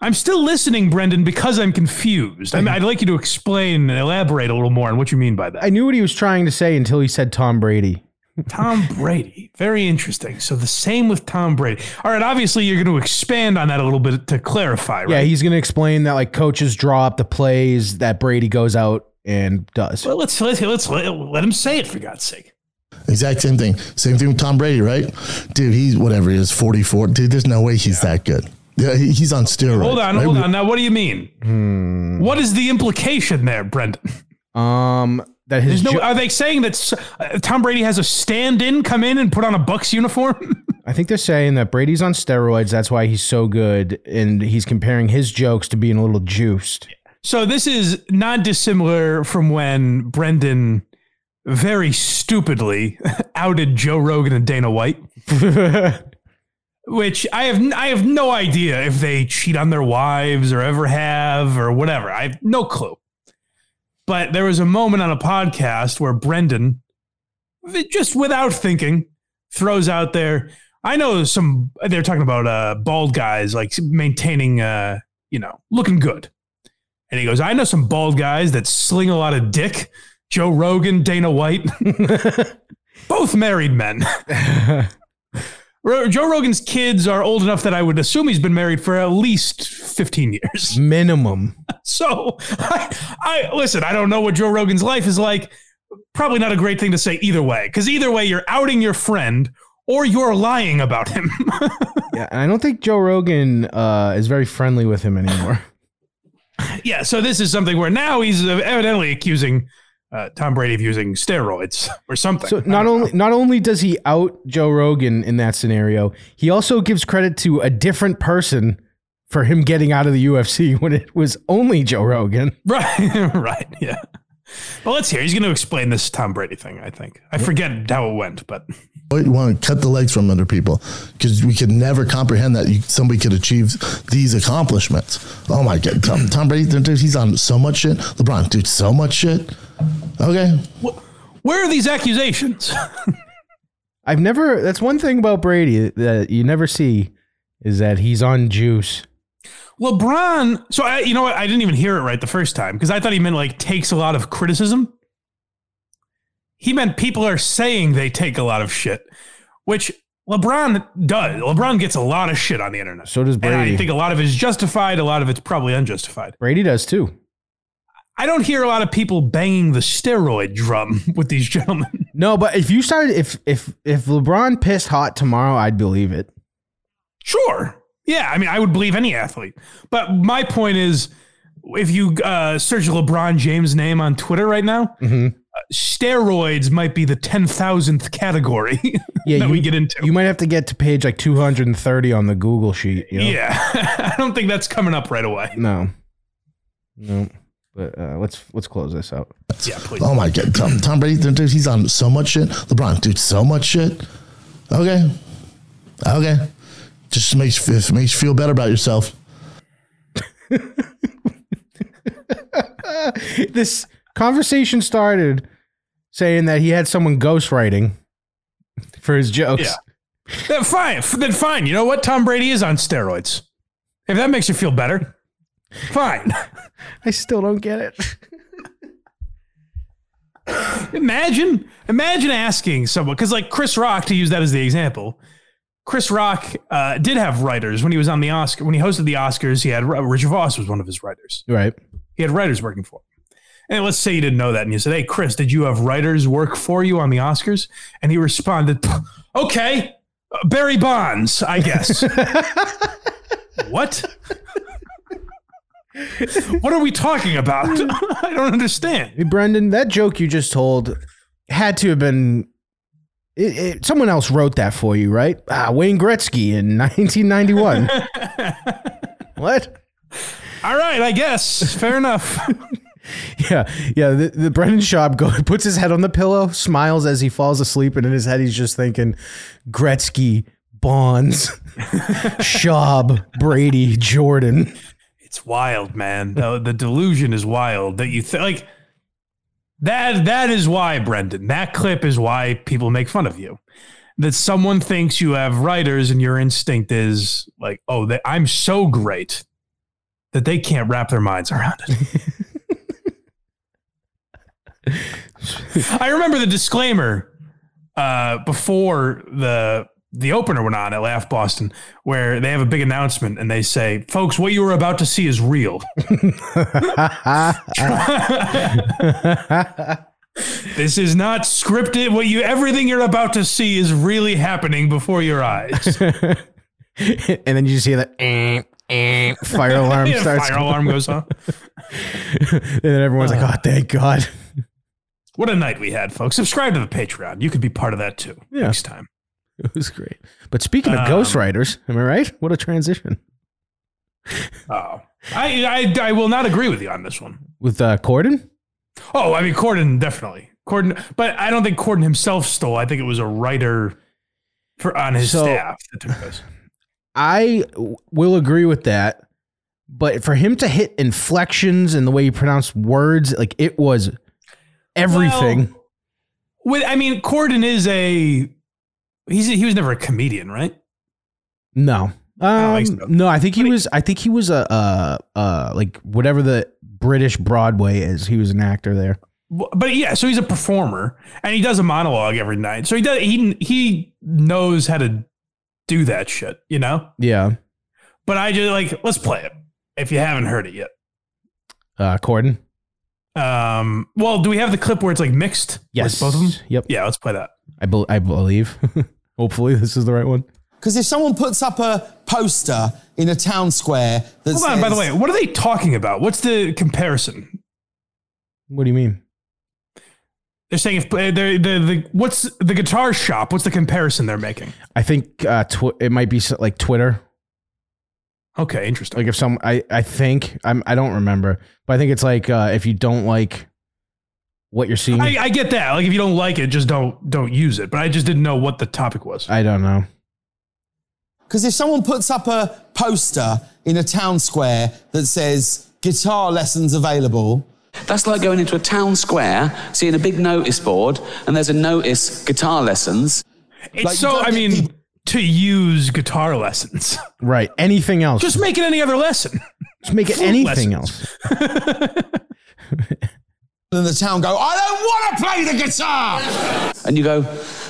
I'm still listening, Brendan, because I'm confused. I I'd like you to explain and elaborate a little more on what you mean by that. I knew what he was trying to say until he said Tom Brady. Tom Brady. Very interesting. So the same with Tom Brady. All right, obviously you're going to expand on that a little bit to clarify, right? Yeah, he's going to explain that like coaches draw up the plays that Brady goes out and does. Well, let's let's let's let, let him say it for God's sake. Exact same thing. Same thing with Tom Brady, right? Dude, he's whatever he is, 44. Dude, there's no way he's that good. Yeah, he- he's on steroids. Hold on, right? hold on. Now, what do you mean? Hmm. What is the implication there, Brendan? Um, that his no. jo- Are they saying that uh, Tom Brady has a stand-in come in and put on a Bucs uniform? [LAUGHS] I think they're saying that Brady's on steroids. That's why he's so good, and he's comparing his jokes to being a little juiced. so this is not dissimilar from when Brendan very stupidly [LAUGHS] outed Joe Rogan and Dana White. [LAUGHS] which I have I have no idea if they cheat on their wives or ever have or whatever. I have no clue. But there was a moment on a podcast where Brendan, just without thinking, throws out there. I know some. They're talking about uh, bald guys like maintaining, uh, you know, looking good. And he goes, "I know some bald guys that sling a lot of dick. Joe Rogan, Dana White, [LAUGHS] both married men." [LAUGHS] Joe Rogan's kids are old enough that I would assume he's been married for at least 15 years. Minimum. [LAUGHS] So I, I listen, I don't know what Joe Rogan's life is like. Probably not a great thing to say either way, because either way, you're outing your friend or you're lying about him. Yeah, and I don't think Joe Rogan uh, is very friendly with him anymore. yeah, so this is something where now he's evidently accusing uh, Tom Brady of using steroids [LAUGHS] or something. So not don't know. only not only does he out Joe Rogan in that scenario, he also gives credit to a different person for him getting out of the UFC [LAUGHS] when it was only Joe Rogan. [LAUGHS] Right, right, yeah. But let's hear. He's going to explain this Tom Brady thing. I think I forget how it went, but We want to cut the legs from under people because we could never comprehend that you, somebody could achieve these accomplishments. Oh my God, Tom, Tom Brady, dude, he's on so much shit. LeBron, dude, so much shit. Okay, where are these accusations? [LAUGHS] I've never. That's one thing about Brady that you never see is that he's on juice. LeBron. So I, you know what? I didn't even hear it right the first time because I thought he meant like takes a lot of criticism. He meant people are saying they take a lot of shit, which LeBron does. LeBron gets a lot of shit on the internet. So does And I think a lot of it is justified, a lot of it's probably unjustified. Brady does too. I don't hear a lot of people banging the steroid drum [LAUGHS] with these gentlemen. No, but if you started, if if if LeBron pissed hot tomorrow, I'd believe it. Sure. Yeah, I mean, I would believe any athlete. But my point is, if you uh, search LeBron James' name on Twitter right now, Mhm. uh, steroids might be the 10,000th category [LAUGHS] Yeah, that you, we get into. You might have to get to page like 230 on the Google sheet. You know? Yeah, [LAUGHS] I don't think that's coming up right away. No. No. But uh, let's let's close this out. Yeah, please. oh my God, Tom, Tom Brady, dude, he's on so much shit. LeBron, dude, so much shit. Okay, okay, just makes it makes you feel better about yourself. [LAUGHS] This conversation started saying that he had someone ghostwriting for his jokes. Yeah. Then fine. Then fine. You know what? Tom Brady is on steroids. If that makes you feel better, fine. [LAUGHS] I still don't get it. [LAUGHS] Imagine, imagine asking someone because, like Chris Rock, to use that as the example, Chris Rock uh, did have writers when he was on the Oscar. When he hosted the Oscars, he had Richard Voss was one of his writers. right. He had writers working for him. And let's say you didn't know that, and you said, "Hey, Chris, did you have writers work for you on the Oscars?" And he responded, "Okay, uh, Barry Bonds, I guess." [LAUGHS] what? What are we talking about? [LAUGHS] I don't understand. Hey, Brendan, that joke you just told had to have been. It, it, someone else wrote that for you, right? Ah, Wayne Gretzky in [LAUGHS] 1991. [LAUGHS] what? All right, I guess. Fair enough. Yeah, yeah. The, the Brendan Schaub go, puts his head on the pillow, smiles as he falls asleep, and in his head he's just thinking, Gretzky, Bonds, Schaub, Brady, Jordan. It's wild, man. The, the delusion is wild that you think like that. That is why, Brendan. That clip is why people make fun of you. That someone thinks you have writers, and your instinct is like, "Oh, they, I'm so great that they can't wrap their minds around it." [LAUGHS] I remember the disclaimer uh, before the the opener went on at Laugh Boston, where they have a big announcement and they say, "Folks, what you are about to see is real." [LAUGHS] This is not scripted. What you everything you're about to see is really happening before your eyes. [LAUGHS] and then you just hear that eh, eh, fire alarm Yeah, [LAUGHS] starts. fire alarm goes off. and then everyone's like, "Oh, thank God!" What a night we had, folks. Subscribe to the Patreon. You could be part of that too Yeah. next time. [LAUGHS] It was great. But speaking of Um, ghostwriters, am I right? What a transition Oh, I, I I will not agree with you on this one. with uh, Corden. Oh, I mean Corden definitely Corden, but I don't think Corden himself stole. I think it was a writer for on his So- staff that took this. I will agree with that. But for him to hit inflections and the way he pronounced words, like it was everything. With I mean Corden is a he's he was never a comedian, right? no. Um, so. no, I think he he- was. I think he was a, uh, uh, like whatever the British Broadway is. He was an actor there. But yeah, so he's a performer and he does a monologue every night. So he does he he knows how to do that shit, you know? Yeah, But I just like let's play it if you haven't heard it yet. uh, Corden. Um, well, do we have the clip where it's like mixed? with Yes, both of them. Yep, Yeah, let's play that. I, bel I believe. [LAUGHS] Hopefully, this is the right one. Because if someone puts up a poster in a town square that Hold says, on. By the way, what are they talking about? What's the comparison? What do you mean? They're saying if uh, they're, the the what's the guitar shop? What's the comparison they're making? I think uh, tw- it might be like Twitter. Okay, interesting. Like if some, I, I think I'm, I don't remember, but I think it's like uh, if you don't like what you're seeing, I, I, I get that. Like if you don't like it, just don't don't use it. But I just didn't know what the topic was. I don't know. because if someone puts up a poster in a town square that says guitar lessons available, That's like going into a town square, seeing a big notice board, and there's a notice guitar lessons. It's Like, so. I mean, people- to use guitar lessons. [LAUGHS] Right? Anything else? just make it any other lesson. Just make it flute anything lessons. else. [LAUGHS] then the town go, I don't want to play the guitar. And you go,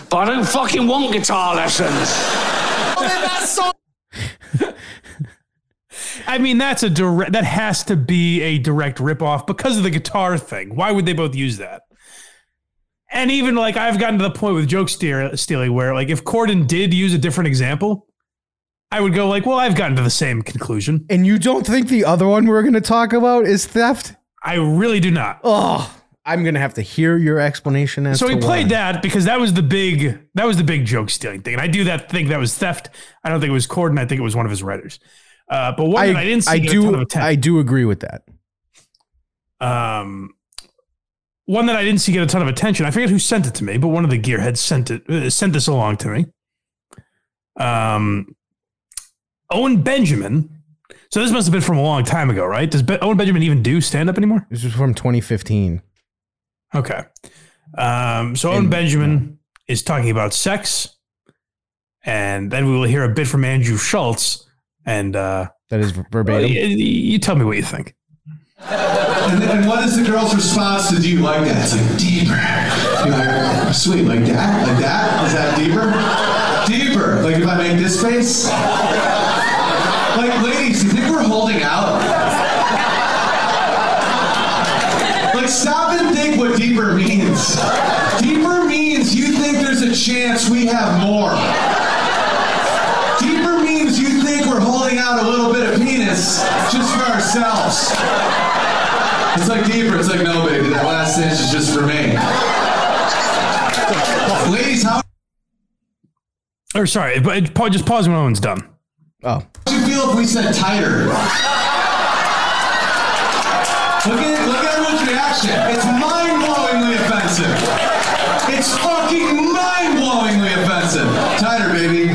but I don't fucking want guitar lessons. Well, then that's so- I mean, that's a direct. That has to be a direct ripoff because of the guitar thing. Why would they both use that? And even like I've gotten to the point with joke steer, stealing where like if Corden did use a different example, I would go like, well, I've gotten to the same conclusion. and you don't think the other one we're going to talk about is theft? I really do not. Oh, I'm going to have to hear your explanation as So we played why. that because that was the big that was the big joke stealing thing, and I do that think that was theft. I don't think it was Corden. I think it was one of his writers. Uh, but one I, I didn't see I get a ton of do. I do agree with that. um, one that I didn't see get a ton of attention. I forget who sent it to me, but one of the gearheads sent it uh, sent this along to me. Um, Owen Benjamin. So this must have been from a long time ago, right? Does Be- Owen Benjamin even do stand up anymore? This was from 2015. Okay. Um, so Owen And- Benjamin is talking about sex, and then we will hear a bit from Andrew Schulz. And uh, That is verbatim. y- you tell me what you think. And, and what is the girl's response to do you like that? It's like deeper. You're like, "Oh, sweet, like that? Like that? Is that deeper? Deeper. Like if I make this face? Like, ladies, you think we're holding out? Like, stop and think what deeper means. Deeper means you think there's a chance we have more. Deeper means you think we're holding out a little bit of penis just for ourselves. It's like deeper. It's like no, baby. That last inch is just for me. Ladies, how Or sorry, but pa- just pause when Owen's done. Oh, How would you feel if we said tighter? Look at look at everyone's reaction. It's mind-blowingly offensive. It's fucking mind-blowingly offensive. Tighter, baby.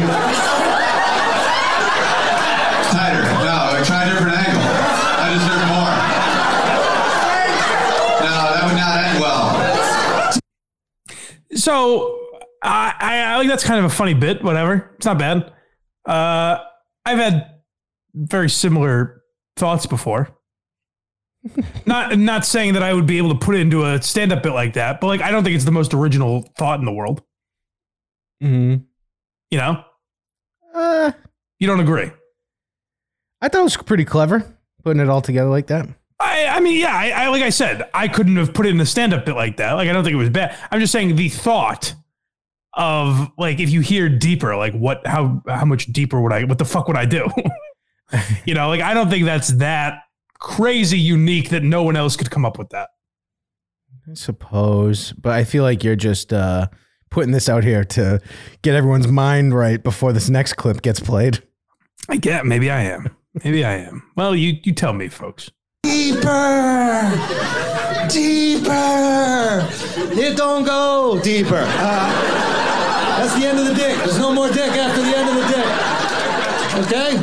Tighter. No, try a different angle. I deserve more. No, that would not end well. So I, I, I like that's kind of a funny bit. Whatever, it's not bad. Uh, I've had very similar thoughts before. [LAUGHS] not not saying that I would be able to put it into a stand up bit like that, but like I don't think it's the most original thought in the world. hmm You know, uh, you don't agree. I thought it was pretty clever putting it all together like that. I, I, mean, yeah, I, I like I said, I couldn't have put it in the stand-up bit like that. Like, I don't think it was bad. I'm just saying the thought of like if you hear deeper, like what, how, how much deeper would I? What the fuck would I do? [LAUGHS] you know, like I don't think that's that crazy unique that no one else could come up with that. I suppose, but I feel like you're just uh, putting this out here to get everyone's mind right before this next clip gets played. I get, maybe I am, maybe I am. Well, you you tell me, folks. Deeper! Deeper! It don't go deeper. Uh, that's the end of the dick. There's no more dick after the end of the dick. Okay?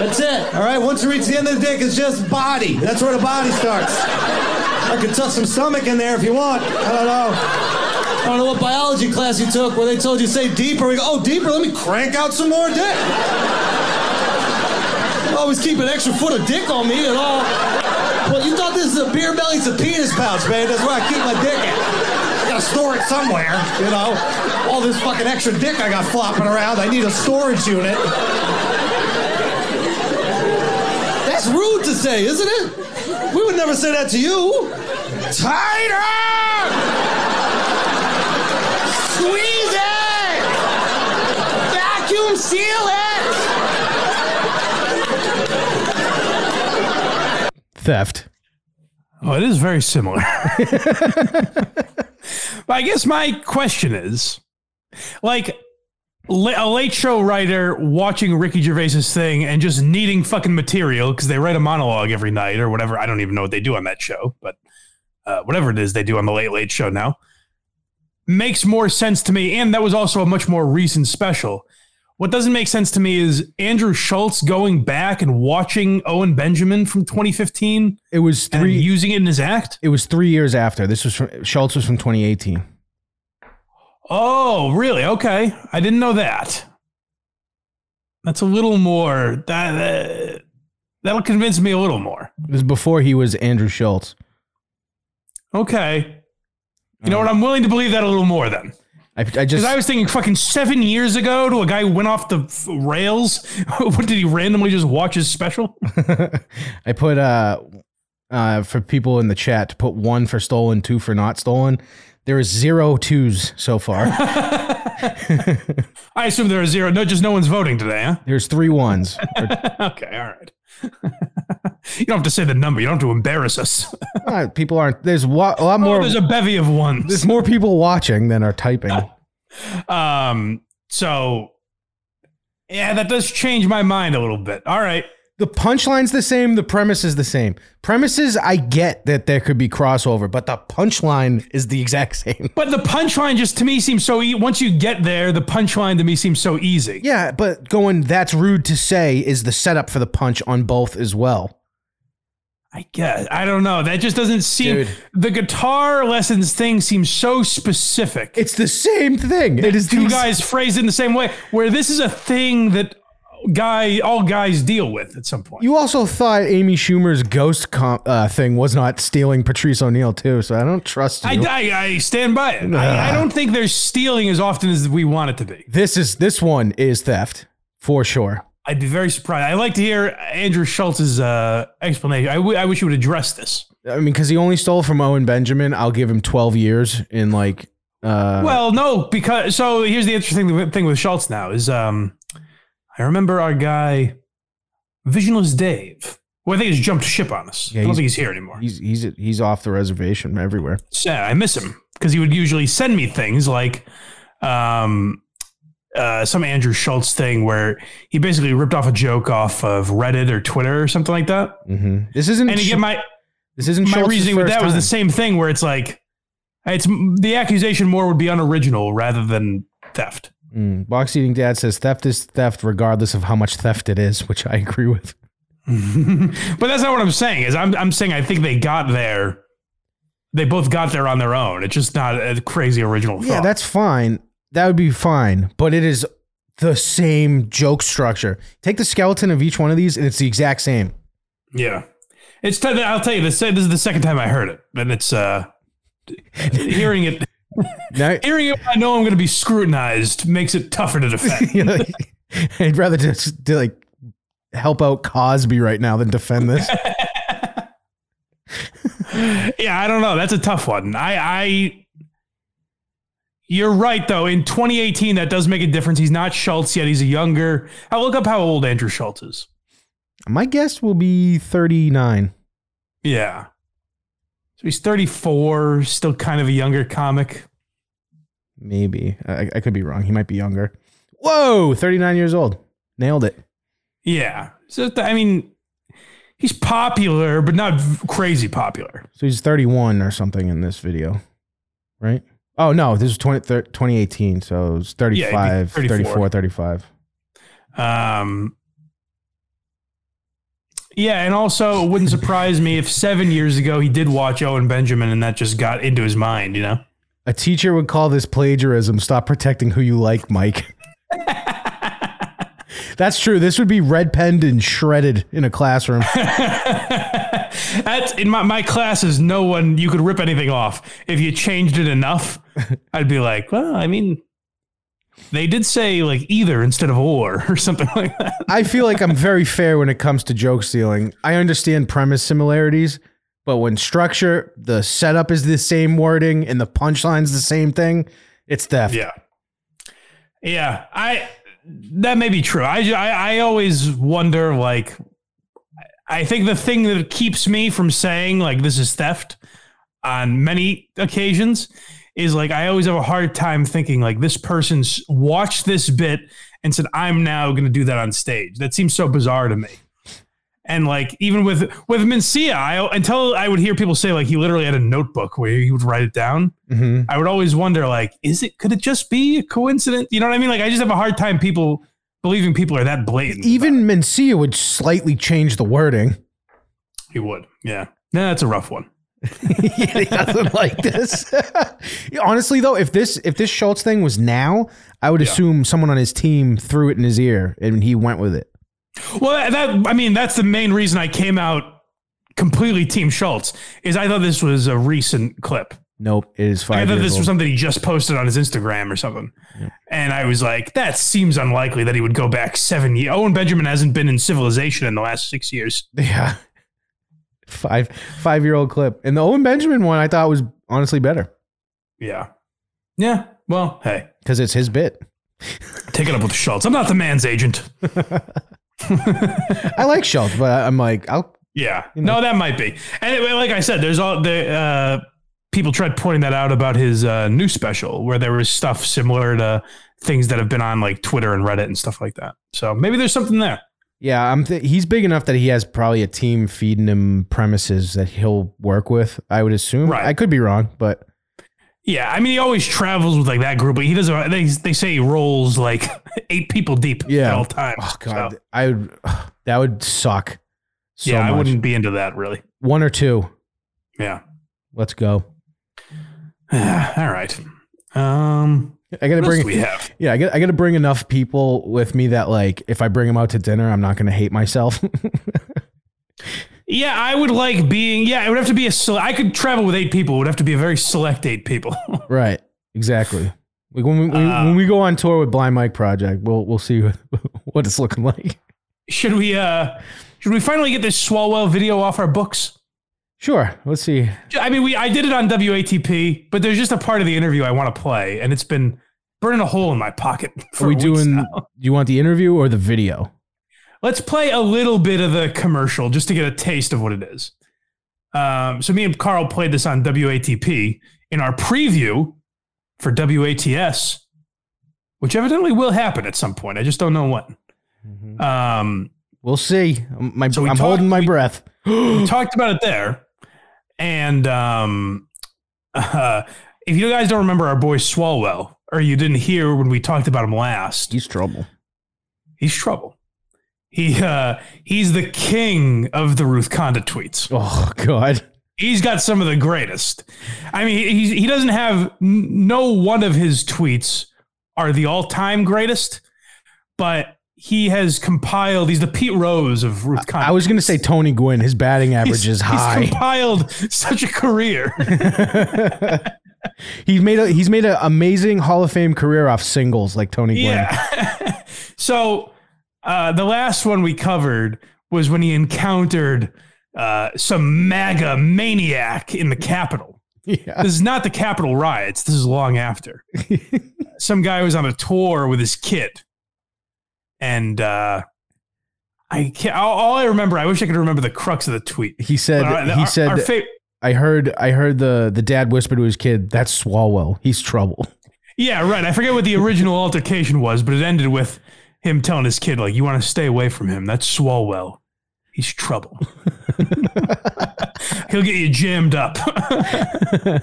That's it. All right? Once you reach the end of the dick, it's just body. That's where the body starts. I could tuck some stomach in there if you want. I don't know. I don't know what biology class you took where they told you say deeper. We go, oh, deeper, let me crank out some more dick. Always keep an extra foot of dick on me at all. Well, you thought this is a beer belly? It's a penis pouch, man. That's where I keep my dick at. I gotta store it somewhere, you know. All this fucking extra dick I got flopping around. I need a storage unit. That's rude to say, isn't it? We would never say that to you. Tighter! Squeeze it! Vacuum seal it! Theft. Oh, it is very similar. [LAUGHS] but I guess my question is like a late show writer watching Ricky Gervais's thing and just needing fucking material because they write a monologue every night or whatever. I don't even know what they do on that show, but uh, whatever it is they do on the Late Late Show now makes more sense to me. And that was also a much more recent special. What doesn't make sense to me is Andrew Schulz going back and watching Owen Benjamin from 2015 It was and three. using it in his act. It was three years after. This was from, Schulz was from 2018. Oh, really? Okay. I didn't know that. That's a little more that uh, that'll convince me a little more. It was before he was Andrew Schulz. Okay. You know what? I'm willing to believe that a little more then. I, I Because just I was thinking fucking seven years ago to a guy who went off the f- rails. [LAUGHS] what did he randomly just watch his special? [LAUGHS] I put uh uh for people in the chat to put one for stolen, two for not stolen. There is zero twos so far. [LAUGHS] I assume there are zero. No, just no one's voting today, huh? There's three ones. okay, all right. You don't have to say the number. You don't have to embarrass us. [LAUGHS] Uh, people aren't. There's wa- a lot more. oh, there's a bevy of ones. there's more people watching than are typing. [LAUGHS] Um, so yeah, that does change my mind a little bit. All right. The punchline's the same. The premise is the same. Premises, I get that there could be crossover, but the punchline is the exact [LAUGHS] same. But the punchline just to me seems so e- once you get there, the punchline to me seems so easy. Yeah, but going that's rude to say is the setup for the punch on both as well. I guess. I don't know. That just doesn't seem Dude. the guitar lessons thing seems so specific. It's the same thing. It is two the guys phrased in the same way where this is a thing that guy all guys deal with at some point. You also thought Amy Schumer's ghost com- uh, thing was not stealing Patrice O'Neal too, so I don't trust you. I, I, I stand by it. I, I don't think they're stealing as often as we want it to be. this is this one is theft for sure. I'd be very surprised. I'd like to hear Andrew Schulz's uh, explanation. I, w- I wish you would address this. I mean, because he only stole from Owen Benjamin, I'll give him twelve years in like. Uh, Well, no, because so here's the interesting thing with Schulz now is um, I remember our guy Visionless Dave. Well, I think he's jumped ship on us. Yeah, I don't he's- think he's here anymore. he's he's he's off the reservation everywhere. sad. I miss him because he would usually send me things like um, uh, some Andrew Schulz thing where he basically ripped off a joke off of Reddit or Twitter or something like that. hmm This isn't. And get my this isn't my Schulz's reasoning with that was the same thing where it's like it's the accusation more would be unoriginal rather than theft. Mm. Box eating dad says theft is theft regardless of how much theft it is, which I agree with. [LAUGHS] but that's not what I'm saying. Is I'm I'm saying I think they got there. They both got there on their own. It's just not a crazy original thought. Yeah, that's fine. That would be fine, but it is the same joke structure. Take the skeleton of each one of these, and it's the exact same. Yeah, it's. T- I'll tell you this. This is the second time I heard it, and it's uh, hearing it. [LAUGHS] Now, Hearing it, I know I'm going to be scrutinized makes it tougher to defend. [LAUGHS] you know, [LAUGHS] I'd rather just do, like help out Cosby right now than defend this. yeah, I don't know. That's a tough one. I, I, you're right though. In 2018, that does make a difference. He's not Schulz yet. He's a younger. I'll look up how old Andrew Schulz is. My guess will be 39. Yeah. So he's 34, still kind of a younger comic. Maybe. I, I could be wrong. He might be younger. Whoa, 39 years old. Nailed it. Yeah. So I mean, he's popular, but not crazy popular. So he's 31 or something in this video, right? Oh, no, this is 20, thir- 2018. So it was 35, 34. 34, 35. Um, yeah, and also it wouldn't surprise me if seven years ago he did watch Owen Benjamin and that just got into his mind, you know? A teacher would call this plagiarism. Stop protecting who you like, Mike. [LAUGHS] [LAUGHS] That's true. This would be red penned and shredded in a classroom. [LAUGHS] That's in my, my classes, no one you could rip anything off. If you changed it enough, [LAUGHS] I'd be like, well, I mean, they did say like either instead of or [LAUGHS] or something like that. I feel like I'm very fair when it comes to joke stealing. I understand premise similarities, but when structure, the setup is the same wording and the punchline's the same thing, it's theft. Yeah. Yeah. I, that may be true. I, I, I always wonder, like, I think the thing that keeps me from saying, like, this is theft on many occasions is like, I always have a hard time thinking, like, this person's watched this bit and said, I'm now going to do that on stage. That seems so bizarre to me. And like even with with Mencia, I until I would hear people say like he literally had a notebook where he would write it down. Mhm. I would always wonder like, is it could it just be a coincidence? You know what I mean? Like I just have a hard time people believing people are that blatant. Even Mencia would slightly change the wording. He would, yeah. Nah, that's a rough one. [LAUGHS] he doesn't like this. [LAUGHS] Honestly, though, if this if this Schulz thing was now, I would assume someone on his team threw it in his ear and he went with it. Well, that I mean, that's the main reason I came out completely Team Schulz is I thought this was a recent clip. Nope, it is Like, I thought this old. was something he just posted on his Instagram or something. And I was like, that seems unlikely that he would go back seven years. Owen Benjamin hasn't been in civilization in the last six years. [LAUGHS] Yeah. Five five year old clip. And the Owen Benjamin one I thought was honestly better. Yeah. Yeah. Well, hey, Because it's his bit. take it up with Schulz. I'm not the man's agent. [LAUGHS] [LAUGHS] I like Schulz, but I'm like, I'll Yeah. No, that might be. And it- like I said, there's all the uh, people tried pointing that out about his uh, new special where there was stuff similar to things that have been on like Twitter and Reddit and stuff like that. So maybe there's something there. Yeah, I'm. Th- he's big enough that he has probably a team feeding him premises that he'll work with. I would assume. Right. I could be wrong, but Yeah, I mean, he always travels with like that group, but he doesn't. They they say he rolls like [LAUGHS] eight people deep Yeah. at all times. oh god, So, I would. [SIGHS] that would suck. So yeah, I much. wouldn't be into that really. One or two. Yeah. Let's go. [SIGHS] all right. Um, I gotta bring. we have? Yeah, I got. I got to bring enough people with me that like, if I bring them out to dinner, I'm not gonna hate myself. [LAUGHS] Yeah, I would like being. Yeah, it would have to be a. sele- I could travel with eight people. It would have to be a very select eight people. [LAUGHS] right. Exactly. Like when we, Uh, when we go on tour with Blind Mike Project, we'll we'll see what, [LAUGHS] what it's looking like. should we? uh Should we finally get this Swalwell video off our books? Sure. Let's see. I mean, we I did it on WATP, but there's just a part of the interview I want to play, and it's been burning a hole in my pocket. [LAUGHS] For Are we doing? now. Do you want the interview or the video? Let's play a little bit of the commercial just to get a taste of what it is. Um, so me and Carl played this on WATP in our preview for WATS, which evidently will happen at some point. I just don't know when. Um, We'll see. My, So I'm talked- holding my we- breath. we [GASPS] talked about it there, and um, uh, [LAUGHS] if you guys don't remember our boy Swalwell, or you didn't hear when we talked about him last, He's trouble. he's trouble. He uh, he's the king of the Ruth Conda tweets. Oh God. He's got some of the greatest. I mean, he he doesn't have no one of his tweets are the all time greatest, but he has compiled. He's the Pete Rose of Ruth Conda. I was gonna say Tony Gwynn. His batting average He's- is high. He's compiled such a career. [LAUGHS] he's made a he's made an amazing Hall of Fame career off singles like Tony Gwynn. Yeah. [LAUGHS] so uh, the last one we covered was when he encountered uh, some MAGA maniac in the Capitol. Yeah. This is not the Capitol riots. This is long after. [LAUGHS] some guy was on a tour with his kid, and uh, I can't. All, all I remember, I wish I could remember the crux of the tweet. He said But, uh, he our- said our fa- I heard I heard the the dad whisper to his kid, "That's Swalwell. He's trouble." Yeah, right. I forget what the original altercation was, but it ended with him telling his kid, like, you want to stay away from him. That's Swalwell. He's trouble. [LAUGHS] He'll get you jammed up. [LAUGHS]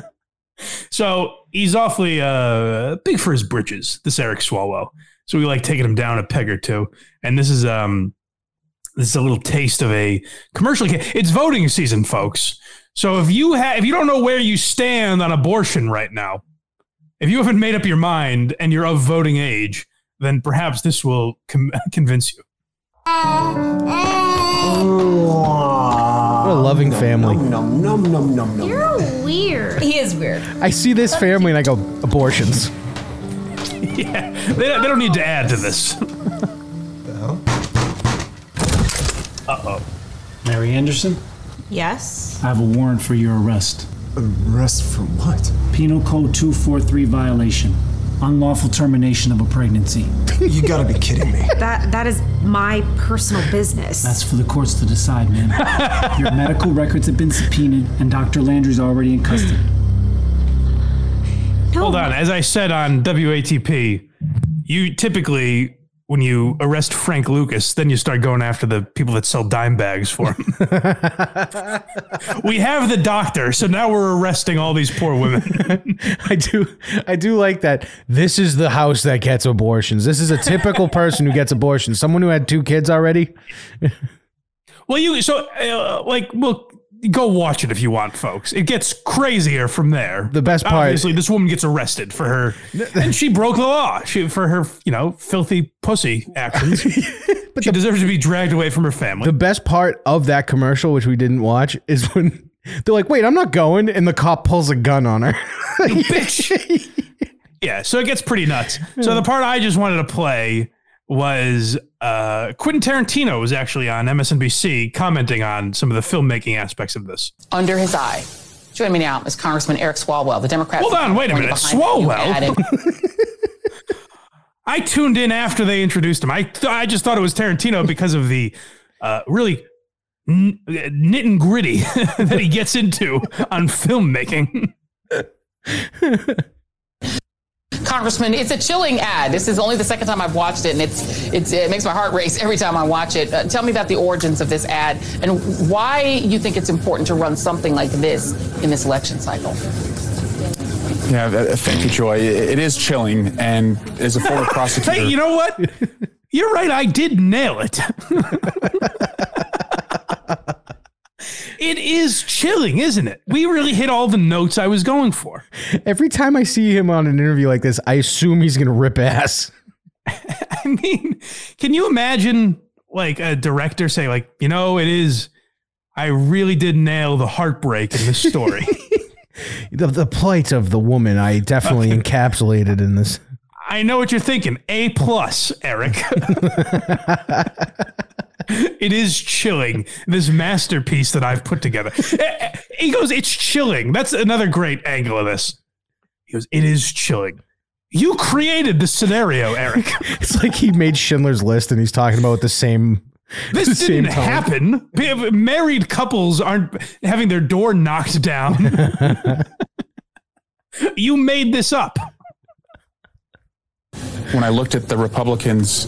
so he's awfully uh, big for his britches, this Eric Swalwell. So we like taking them down a peg or two. And this is um this is a little taste of a commercial. ca- It's voting season, folks. So if you have if you don't know where you stand on abortion right now, if you haven't made up your mind and you're of voting age, then perhaps this will com- [LAUGHS] convince you. What a loving family. num num num You're weird. He is weird. I see this family and I go, abortions. [LAUGHS] yeah, they, they don't need to add to this. Uh oh. Mary Anderson, Yes. I have a warrant for your arrest. Arrest for what? Penal Code 243 violation. Unlawful termination of a pregnancy. You gotta be kidding me. [LAUGHS] That that is my personal business. That's for the courts to decide, man. your medical records have been subpoenaed, and Dr. Landry's already in custody. Hold on. As I said on WATP, you typically, when you arrest Frank Lucas, then you start going after the people that sell dime bags for him. [LAUGHS] we have the doctor, so now we're arresting all these poor women. [LAUGHS] I do I do like that. This is the house that gets abortions. This is a typical [LAUGHS] person who gets abortions. Someone who had two kids already. well, you so uh, like well. Go watch it if you want, folks. It gets crazier from there. The best part- obviously, this woman gets arrested for her, [LAUGHS] and she broke the law. She for her, you know, filthy pussy actions. [LAUGHS] But she deserves to be dragged away from her family. The best part of that commercial, which we didn't watch, is when [LAUGHS] they're like, "Wait, I'm not going," and the cop pulls a gun on her. Bitch. yeah, so it gets pretty nuts. So the part I just wanted to play was uh, Quentin Tarantino was actually on MSNBC commenting on some of the filmmaking aspects of this. under his eye. Joining me now is Congressman Eric Swalwell, the Democrat. Hold on, wait a minute. Swalwell? [LAUGHS] I tuned in after they introduced him. I th- I just thought it was Tarantino because of the uh, really n- nit and gritty [LAUGHS] that he gets into on filmmaking. [LAUGHS] Congressman, it's a chilling ad. This is only the second time I've watched it, and it's, it's it makes my heart race every time I watch it. Uh, tell me about the origins of this ad and why you think it's important to run something like this in this election cycle. Yeah, uh, thank you, Joy. It it is chilling, and as a former [LAUGHS] prosecutor, Hey, you know what? [LAUGHS] You're right. I did nail it. [LAUGHS] it is chilling, isn't it? We really hit all the notes I was going for. Every time I see him on an interview like this, I assume he's gonna rip ass. [LAUGHS] I mean, can you imagine like a director say, like, you know, it is. I really did nail the heartbreak in this story. [LAUGHS] The, the plight of the woman, I definitely encapsulated in this. I know what you're thinking. A plus, Eric. [LAUGHS] it is chilling. This masterpiece that I've put together. Eh, He goes, "It's chilling." That's another great angle of this. He goes, "It is chilling." You created the scenario, Eric. [LAUGHS] It's like he made Schindler's List and he's talking about the same. This didn't happen. Married couples aren't having their door knocked down. [LAUGHS] you made this up. When I looked at the Republicans'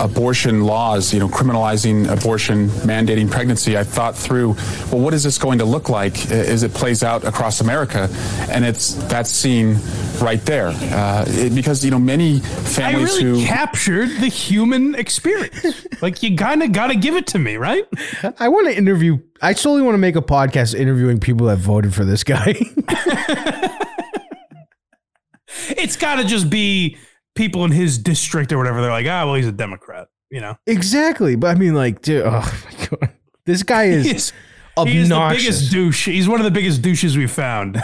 abortion laws, you know, criminalizing abortion, mandating pregnancy, I thought through, well, what is this going to look like as it plays out across America? And it's that scene right there, uh, it- because you know many I families really who captured the human experience. [LAUGHS] like you kind of got to give it to me, right? I want to interview. I solely want to make a podcast interviewing people that voted for this guy. [LAUGHS] It's got to just be people in his district or whatever. They're like, ah, well, he's a Democrat, you know. exactly, but I mean, like, dude, oh [LAUGHS] my god, this guy is is, he is the biggest douche. He's one of the biggest douches we've found. [LAUGHS]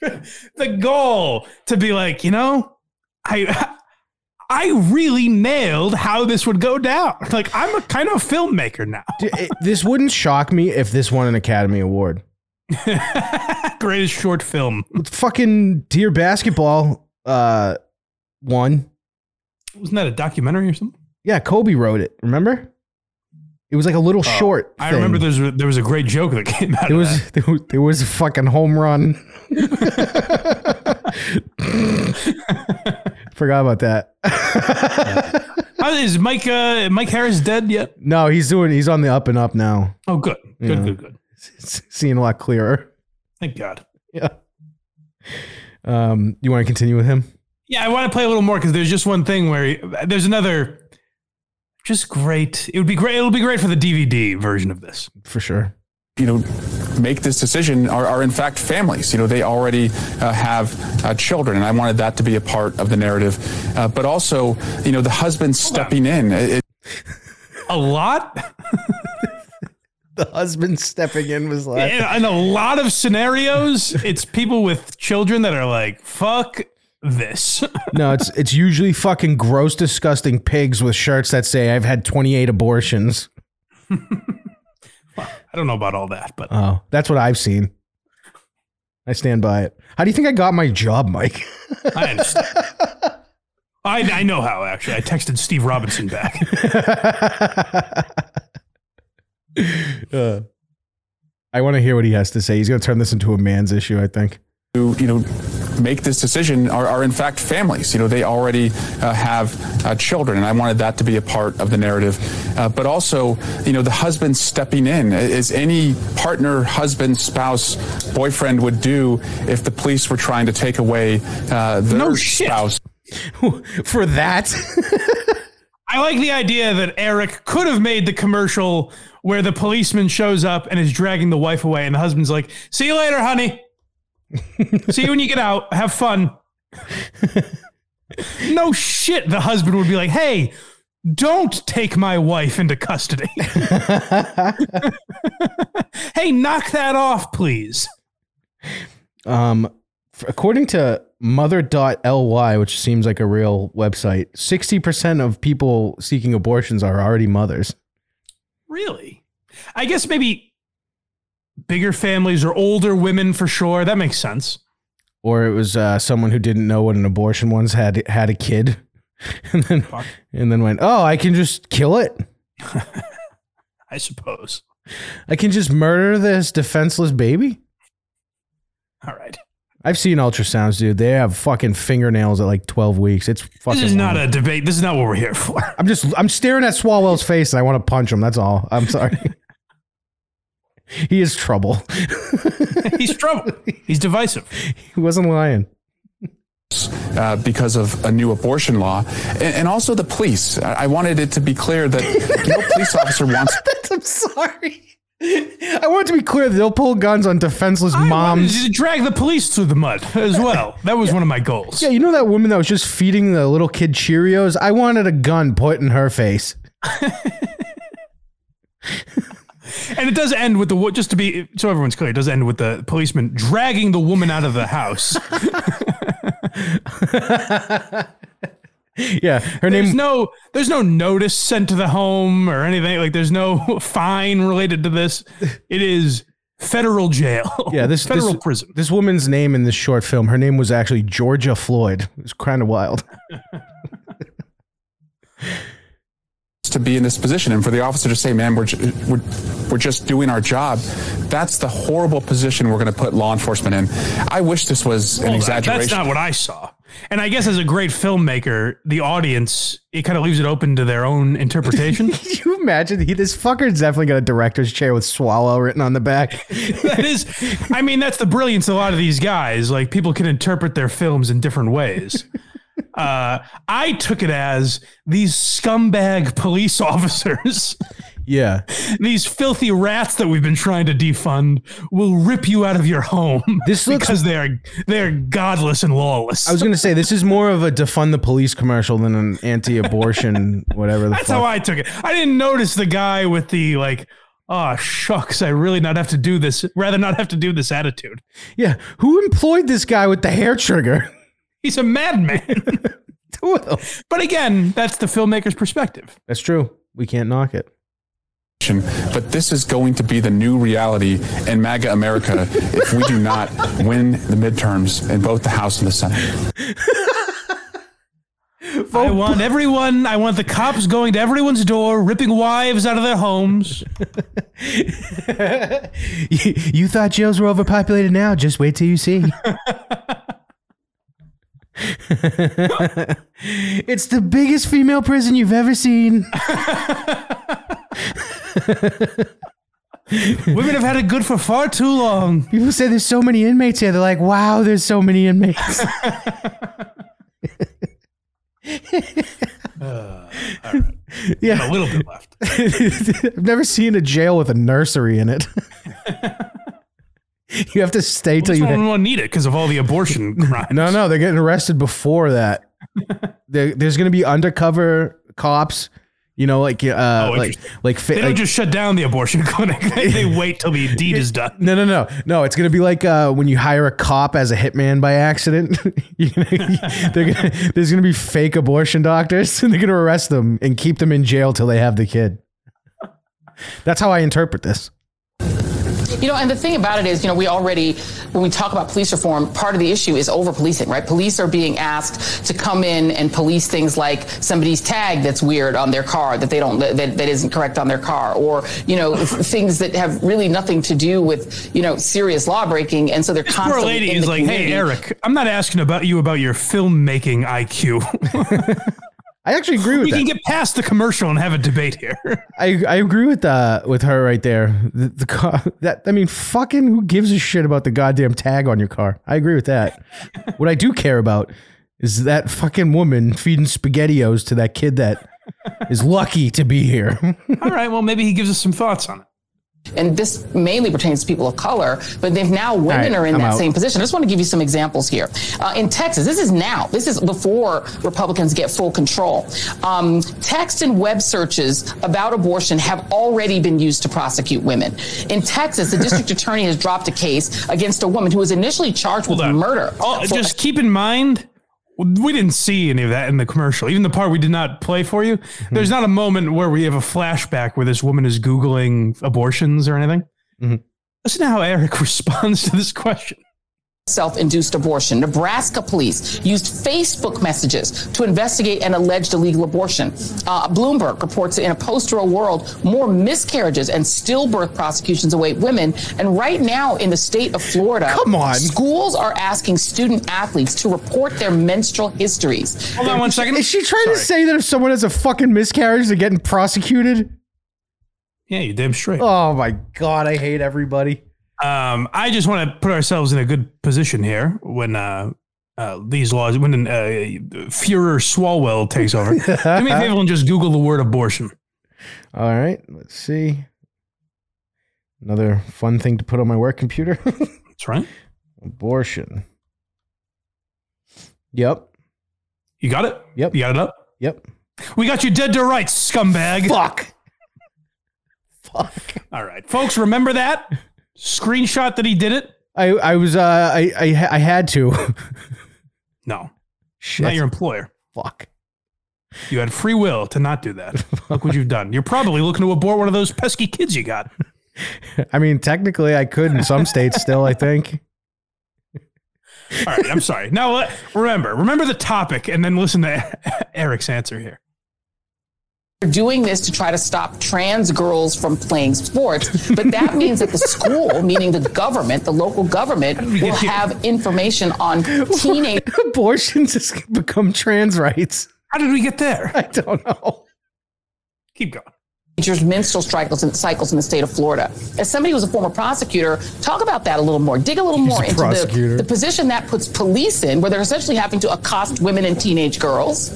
the goal to be like, you know, I I really nailed how this would go down. Like I'm a kind of a filmmaker now. This wouldn't shock me if this won an Academy Award. [LAUGHS] Greatest short film. Fucking Dear Basketball uh, won. Wasn't that a documentary or something? Yeah, Kobe wrote it. Remember? It was like a little Oh, short. I remember thing. there's there was a great joke that [LAUGHS] came out There of was, that. there was there was a fucking home run. [LAUGHS] Forgot about that. How is Mike uh, Mike Harris dead yet? no, he's doing. He's on the up and up now. Oh, good, good, Yeah. good, good. S- [LAUGHS] Seeing a lot clearer. Thank God. Yeah. Um, you want to continue with him? Yeah, I want to play a little more because there's just one thing where there's another. Just great. It would be great. It'll be great for the DVD version of this. For sure. you know, make this decision are, are in fact families. You know, they already uh, have uh, children, and I wanted that to be a part of the narrative. Uh, but also, you know, the husband stepping in. It, A lot. [LAUGHS] The husband stepping in was like, in, in a lot of scenarios, it's people with children that are like, "Fuck this." no, it's it's usually fucking gross, disgusting pigs with shirts that say "I've had 28 abortions." I don't know about all that, but Oh, that's what I've seen. I stand by it. How do you think I got my job, Mike? I understand. I, I know how actually. I texted Steve Robinson back. [LAUGHS] Uh, I want to hear what he has to say. He's going to turn this into a man's issue, I think. who, you know, make this decision are, are in fact families. You know, they already uh, have uh, children, and I wanted that to be a part of the narrative. Uh, but also, you know, the husband stepping in, as any partner, husband, spouse, boyfriend would do if the police were trying to take away uh, their No shit. spouse. [LAUGHS] For that, [LAUGHS] I like the idea that Eric could have made the commercial where the policeman shows up and is dragging the wife away, and the husband's like, "See you later, honey. [LAUGHS] See you when you get out. Have fun." no shit. The husband would be like, "Hey." Don't take my wife into custody. [LAUGHS] hey, knock that off, please. um, according to mother.ly, which seems like a real website, 60% of people seeking abortions are already mothers. Really? I guess maybe bigger families or older women for sure. That makes sense. Or it was uh, someone who didn't know what an abortion was, had had a kid, [LAUGHS] and then and then went, "Oh, I can just kill it. [LAUGHS] I suppose. I can just murder this defenseless baby." All right. I've seen ultrasounds, dude. They have fucking fingernails at like 12 weeks. It's fucking. This is not wild. a debate. This is not what we're here for. I'm just I'm staring at Swalwell's face and I want to punch him. That's all. I'm sorry. [LAUGHS] he is trouble. [LAUGHS] He's trouble. He's divisive. He wasn't lying. uh, because of a new abortion law, and, and also the police. I I wanted it to be clear that no police [LAUGHS] officer wants I'm sorry. [LAUGHS] I want it to be clear that they'll pull guns on defenseless moms. to drag the police through the mud as well. That was one of my goals. Yeah, you know that woman that was just feeding the little kid Cheerios? I wanted a gun put in her face. And it does end with the wo- just to be so everyone's clear. It does end with the policeman dragging the woman out of the house. [LAUGHS] [LAUGHS] Yeah, her There's name. no there's no notice sent to the home or anything. Like there's no [LAUGHS] fine related to this. It is federal jail. [LAUGHS] Yeah, this federal this, prison. This woman's name in this short film, her name was actually Georgia Floyd. It's kind of wild. To be in this position and for the officer to say man we're, we're, we're just doing our job that's the horrible position we're going to put law enforcement in i wish this was an Well, that- exaggeration That's not what I saw. And I guess as a great filmmaker, the audience it kind of leaves it open to their own interpretation. [LAUGHS] You imagine? He, this fucker's definitely got a director's chair with Swalwell written on the back. [LAUGHS] that is, I mean, that's the brilliance of a lot of these guys. Like people can interpret their films in different ways. Uh, I took it as these scumbag police [LAUGHS] officers, Yeah. these filthy rats that we've been trying to defund, will rip you out of your home This looks- [LAUGHS] because they are they are godless and lawless. I was going to say, this is more of a defund the police commercial than an anti abortion, [LAUGHS] whatever the That's fuck. how I took it. I didn't notice the guy with the like, oh shucks, I really not have to do this. Rather not have to do this attitude. yeah. Who employed this guy with the hair trigger? He's a madman. [LAUGHS] Who with them. But again, that's the filmmaker's perspective. That's true. We can't knock it. But this is going to be the new reality in MAGA America if we do not win the midterms in both the House and the Senate. I want everyone. I want the cops going to everyone's door, ripping wives out of their homes. you, [LAUGHS] you thought jails were overpopulated now? Just wait till you see. [LAUGHS] [LAUGHS] it's the biggest female prison you've ever seen. [LAUGHS] Women have had it good for far too long. People say there's so many inmates here. They're like, wow, there's so many inmates. [LAUGHS] Uh, yeah. A little bit left. I've never seen a jail with a nursery in it. [LAUGHS] you have to stay till you. won't need it because of all the abortion [LAUGHS] crimes. No, no, they're getting arrested before that. [LAUGHS] there, there's going to be undercover cops. You know, like uh, Oh, like like, They don't like just shut down the abortion clinic. They, wait till the deed is done. no, no, no, no. It's gonna be like uh, when you hire a cop as a hitman by accident. Gonna- gonna, there's gonna be fake abortion doctors, and they're gonna arrest them and keep them in jail till they have the kid. That's how I interpret this. You know, and the thing about it is, you know, we already, when we talk about police reform, part of the issue is over policing, right? Police are being asked to come in and police things like somebody's tag that's weird on their car, that they don't, that, that isn't correct on their car, or, you know, [LAUGHS] things that have really nothing to do with, you know, serious law breaking. And so they're Poor constantly. lady in is like, "Hey. Eric, I'm not asking about you about your filmmaking IQ. [LAUGHS] I actually agree with that. we that. can get past the commercial and have a debate here." [LAUGHS] I I agree with uh with her right there. The, the car [LAUGHS] that I mean, fucking who gives a shit about the goddamn tag on your car? I agree with that. [LAUGHS] what I do care about is that fucking woman feeding spaghettios to that kid that is lucky to be here. All right, well, maybe he gives us some thoughts on it. And this mainly pertains to people of color, but they've now women right, are in I'm that out. same position. I just want to give you some examples here. Uh, in Texas, this is now, this is before Republicans get full control. Um, text and web searches about abortion have already been used to prosecute women. In Texas, the [LAUGHS] district attorney has dropped a case against a woman who was initially charged with murder. Oh, just keep in mind, we didn't see any of that in the commercial. Even the part we did not play for you. Mm-hmm. There's not a moment where we have a flashback where this woman is Googling abortions or anything. Mm-hmm. Listen to how Eric [LAUGHS] responds to this question. Self-induced abortion. Nebraska police used Facebook messages to investigate an alleged illegal abortion. Uh, Bloomberg reports that in a post-Roe world, more miscarriages and stillbirth prosecutions await women. And right now, in the state of Florida, Come on. schools are asking student athletes to report their menstrual histories. Hold on one second. is she trying to say that if someone has a fucking miscarriage, they're getting prosecuted? Yeah, you damn straight. Oh my god, I hate everybody. Um, I just want to put ourselves in a good position here when uh, uh, these laws, when uh, Führer Swalwell takes over. [LAUGHS] Do me a favor and just Google the word abortion. All right, let's see. Another fun thing to put on my work computer. [LAUGHS] That's right. Abortion. Yep. You got it? Yep. You got it up? Yep. We got you dead to rights, scumbag. Fuck. [LAUGHS] Fuck. All right, folks, remember that? Screenshot that he did it? I I was uh I I, I had to. [LAUGHS] No. Shit. Not your employer. Fuck. You had free will to not do that. [LAUGHS] Look what you've done. You're probably looking to abort one of those pesky kids you got. [LAUGHS] I mean, technically, I could in some states still. I think. All right, I'm sorry. Now remember, remember the topic, and then listen to Eric's answer here. They're doing this to try to stop trans girls from playing sports, but that [LAUGHS] means that the school, meaning the government, the local government, will have information on teenage [LAUGHS] Abortions has become trans rights. How did we get there? I don't know. Keep going. Teenagers' menstrual cycles in, cycles in the state of Florida. As somebody who's a former prosecutor, talk about that a little more. Dig a little more into the, the position that puts police in, where they're essentially having to accost women and teenage girls,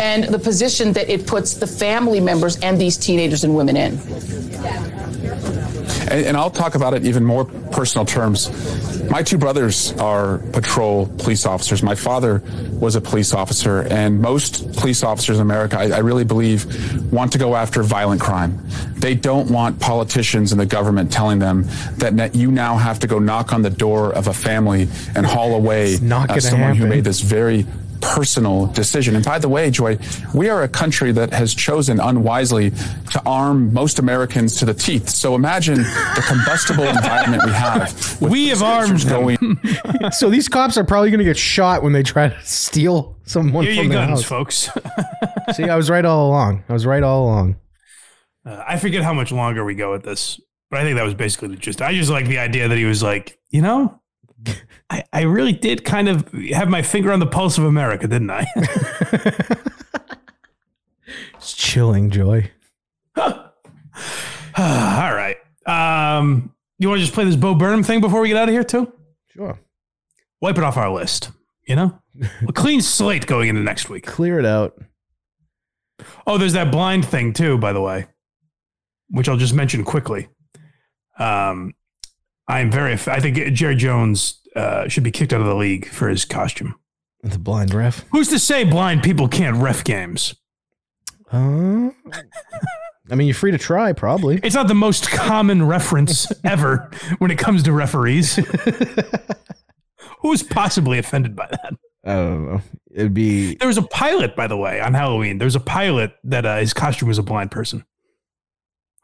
and the position that it puts the family members and these teenagers and women in. And, and I'll talk about it even more personal terms. My two brothers are patrol police officers. My father was a police officer, and most police officers in America, I, I really believe, want to go after violent crime. They don't want politicians and the government telling them that you now have to go knock on the door of a family and haul away uh, someone who made this very personal decision. And by the way, Joy, we are a country that has chosen unwisely to arm most Americans to the teeth. So imagine the combustible environment we have. We have armed going. [LAUGHS] so these cops are probably going to get shot when they try to steal someone Here from you the guns, house. folks. [LAUGHS] See, I was right all along. I was right all along. Uh, I forget how much longer we go with this, but I think that was basically the gist. I just like the idea that he was like, you know, I, I really did kind of have my finger on the pulse of America, didn't I? [LAUGHS] It's chilling, Joy. [SIGHS] All right. Um, you want to just play this Bo Burnham thing before we get out of here, too? Sure. Wipe it off our list. You know, [LAUGHS] a clean slate going into next week. Clear it out. Oh, there's that blind thing too, by the way, which I'll just mention quickly. Um, I'm very. I think Jerry Jones uh, should be kicked out of the league for his costume. The blind ref. Who's to say blind people can't ref games? Uh, I mean, you're free to try, probably. It's not the most common reference [LAUGHS] ever when it comes to referees. [LAUGHS] Who's possibly offended by that? I don't know. It'd be There was a pilot, by the way, on Halloween. There was a pilot that uh, his costume was a blind person.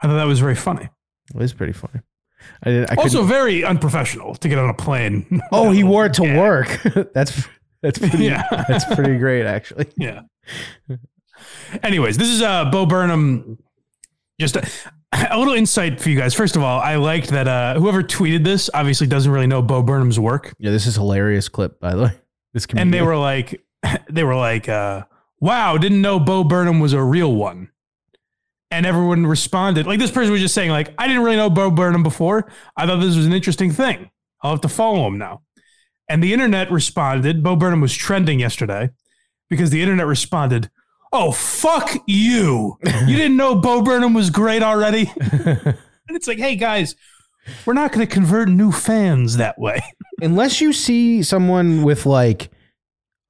I thought that was very funny. it was pretty funny. I. I also very unprofessional to get on a plane. [LAUGHS] oh, he wore it to work. [LAUGHS] that's that's pretty. Yeah. that's pretty great, actually. [LAUGHS] yeah. Anyways, this is uh, Bo Burnham. Just a, [CLEARS THROAT] a little insight for you guys. First of all, I liked that uh, whoever tweeted this obviously doesn't really know Bo Burnham's work, Yeah, this is a hilarious clip, by the way. This and they were like, they were like, uh, "Wow, didn't know Bo Burnham was a real one." And everyone responded like this person was just saying like, "I didn't really know Bo Burnham before. I thought this was an interesting thing. I'll have to follow him now." And the internet responded. Bo Burnham was trending yesterday because the internet responded, "Oh fuck you! You didn't know Bo Burnham was great already." [LAUGHS] and it's like, hey guys, we're not going to convert new fans that way. [LAUGHS] unless you see someone with like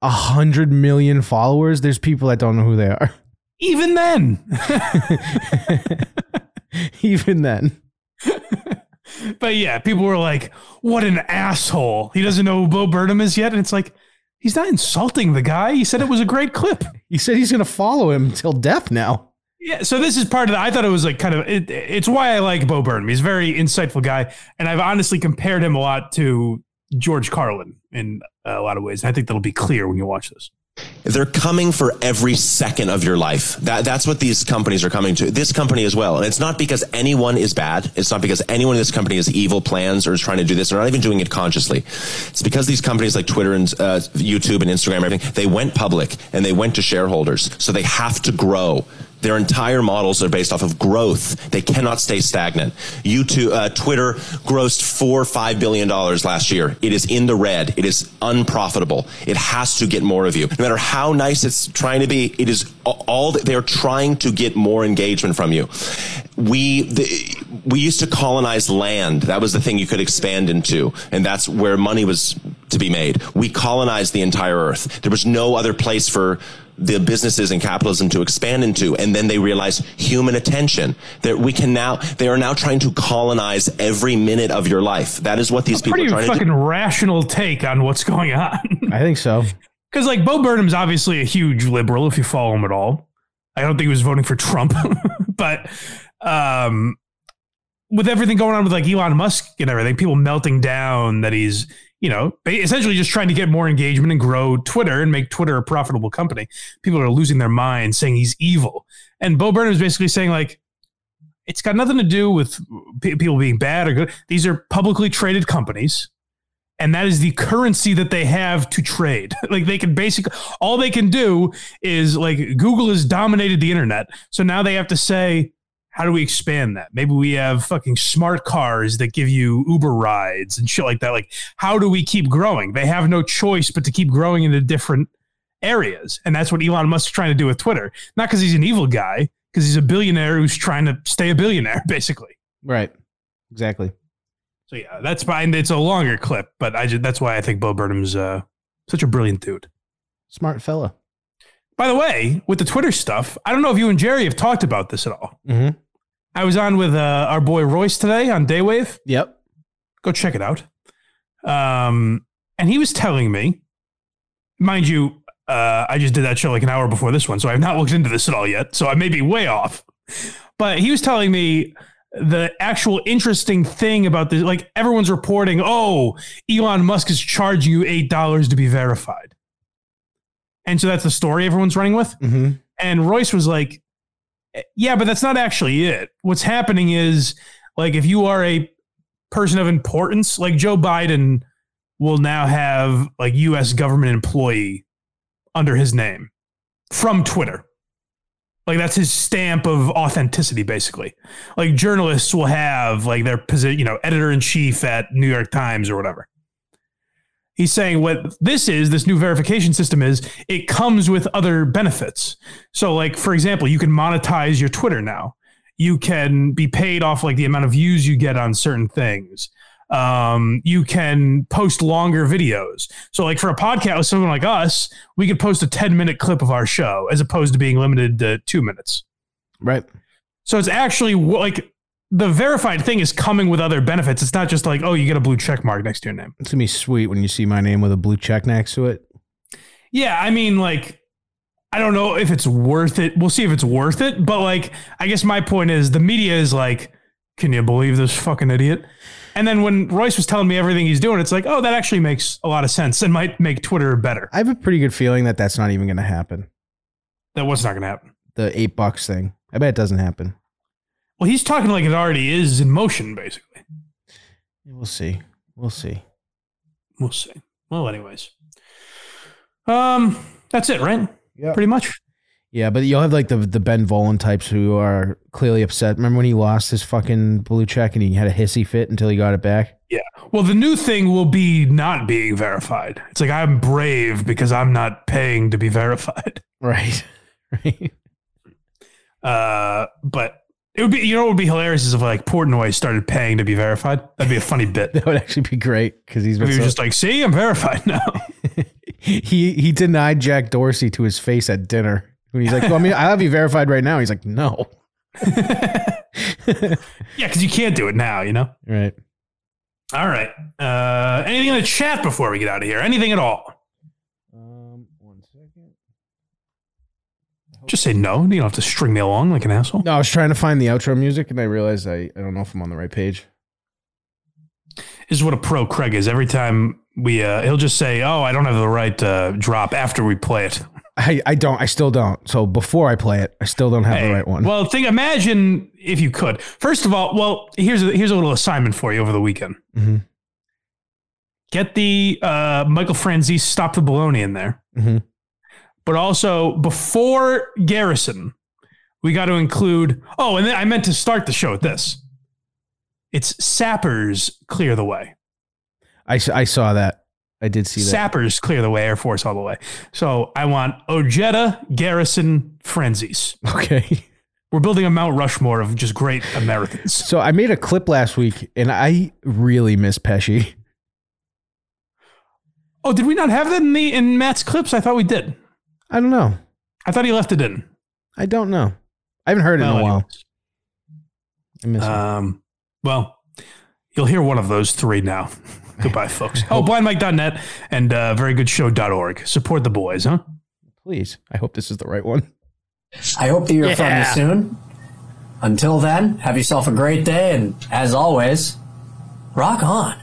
a hundred million followers, there's people that don't know who they are. Even then, [LAUGHS] Even then, [LAUGHS] but yeah, people were like, "What an asshole! He doesn't know who Bo Burnham is yet," and it's like. He's not insulting the guy. He said it was a great clip. [LAUGHS] he said he's going to follow him till death. Now, Yeah, so this is part of the. I thought it was like kind of. It, it's why I like Bo Burnham. He's a very insightful guy, and I've honestly compared him a lot to George Carlin in a lot of ways. I think that'll be clear when you watch this. They're coming for every second of your life. That, that's what these companies are coming to. This company as well. And it's not because anyone is bad. It's not because anyone in this company has evil plans or is trying to do this. They're not even doing it consciously. It's because these companies like Twitter and uh, YouTube and Instagram, everything, they went public and they went to shareholders. So they have to grow. Their entire models are based off of growth. They cannot stay stagnant. YouTube, uh, Twitter grossed four, five billion dollars last year. It is in the red. It is unprofitable. It has to get more of you. No matter how nice it's trying to be, it is all that they're trying to get more engagement from you. We, the, we used to colonize land. That was the thing you could expand into. And that's where money was to be made. We colonized the entire earth. There was no other place for the businesses and capitalism to expand into. And then they realize human attention that we can now, they are now trying to colonize every minute of your life. That is what these people Pretty are trying to do. fucking rational take on what's going on. I think so. [LAUGHS] Because like Bo Burnham's obviously a huge liberal if you follow him at all. I don't think he was voting for Trump, [LAUGHS] but um, with everything going on with like Elon Musk and everything, people melting down that he's you know essentially just trying to get more engagement and grow Twitter and make Twitter a profitable company. People are losing their minds saying he's evil, and Bo Burnham is basically saying like. It's got nothing to do with pe- people being bad or good. These are publicly traded companies and that is the currency that they have to trade. [LAUGHS] like they can basically all they can do is like Google has dominated the internet. So now they have to say how do we expand that? Maybe we have fucking smart cars that give you Uber rides and shit like that. Like how do we keep growing? They have no choice but to keep growing into different areas. And that's what Elon Musk's trying to do with Twitter. Not because he's an evil guy, because he's a billionaire who's trying to stay a billionaire [LAUGHS] basically. Right. Exactly. So yeah, that's fine. It's a longer clip, but I just, that's why I think Bo Burnham's uh, such a brilliant dude. Smart fella. By the way, with the Twitter stuff, I don't know if you and Jerry have talked about this at all. Mm-hmm. I was on with uh, our boy Royce today on Daywave. Yep. Go check it out. Um, and he was telling me, mind you, Uh, I just did that show like an hour before this one, so I've not looked into this at all yet. So I may be way off. But he was telling me the actual interesting thing about this, like everyone's reporting, oh, Elon Musk is charging you eight dollars to be verified, and so that's the story everyone's running with. Mm-hmm. And Royce was like, yeah, but that's not actually it. What's happening is like if you are a person of importance, like Joe Biden will now have like US government employee under his name from Twitter. Like that's his stamp of authenticity basically. Like journalists will have like their position, you know, editor in chief at New York Times or whatever. He's saying what this is, this new verification system is, it comes with other benefits. So, like, for example, you can monetize your Twitter now. You can be paid off like the amount of views you get on certain things. Um, you can post longer videos. So, like for a podcast with someone like us, we could post a 10 minute clip of our show as opposed to being limited to two minutes. Right. So it's actually like the verified thing is coming with other benefits. It's not just like, oh, you get a blue check mark next to your name. It's gonna be sweet when you see my name with a blue check next to it. Yeah, I mean, like, I don't know if it's worth it. We'll see if it's worth it. But like, I guess my point is the media is like, can you believe this fucking idiot? And then when Royce was telling me everything he's doing, it's like, oh, that actually makes a lot of sense and might make Twitter better. I have a pretty good feeling that that's not even gonna happen. That was not going to happen. The eight bucks thing. I bet it doesn't happen. Well, he's talking like it already is in motion, basically. We'll see. We'll see. We'll see. Well, anyways, um, that's it, right? Yeah. Pretty much. Yeah, but you'll have like the the Ben Volen types who are clearly upset. Remember when he lost his fucking blue check and he had a hissy fit until he got it back? Yeah. Well, the new thing will be not being verified. It's like I'm brave because I'm not paying to be [LAUGHS] verified. Right. [LAUGHS] Right. Uh, but it would be, you know, what would be hilarious is if like Portnoy started paying to be verified. That'd be a funny bit. [LAUGHS] That would actually be great because he's been so- just like, see, I'm verified now. [LAUGHS] [LAUGHS] he he denied Jack Dorsey to his face at dinner. When he's like, well, I mean, I have you verified right now. He's like, no. yeah, because you can't do it now, you know? Right. All right. Uh, anything in the chat before we get out of here? Anything at all? Just say no. You don't have to string me along like an asshole. No, I was trying to find the outro music and I realized I, I don't know if I'm on the right page. This is what a pro Craig is. Every time we, uh, he'll just say, "Oh, I don't have the right uh, drop" after we play it. I, I don't. I still don't. So before I play it, I still don't have the right one. Well, think. Imagine if you could. First of all, well, here's a, here's a little assignment for you over the weekend. Mhm. Get the uh, Michael Franzese "Stop the Baloney" in there, Mhm. But also before Garrison, we got to include. Oh, and then I meant to start the show with this. It's Sappers clear the way. I, I saw that. I did see that. Sappers clear the way, Air Force all the way. So I want Ojeda, Garrison, Franzese. Okay. [LAUGHS] We're building a Mount Rushmore of just great Americans. So I made a clip last week and I really miss Pesci. Oh, did we not have that in the in Matt's clips? I thought we did. I don't know. I thought he left it in. I don't know. I haven't heard it in a while. I miss it. Um, well, you'll hear one of those three now. [LAUGHS] Goodbye, folks. Oh, blindmike.net and uh, verygoodShow.org. Support the boys, huh? Please. I hope this is the right one. I hope to hear from you Yeah. soon. Until then, have yourself a great day, and as always, rock on.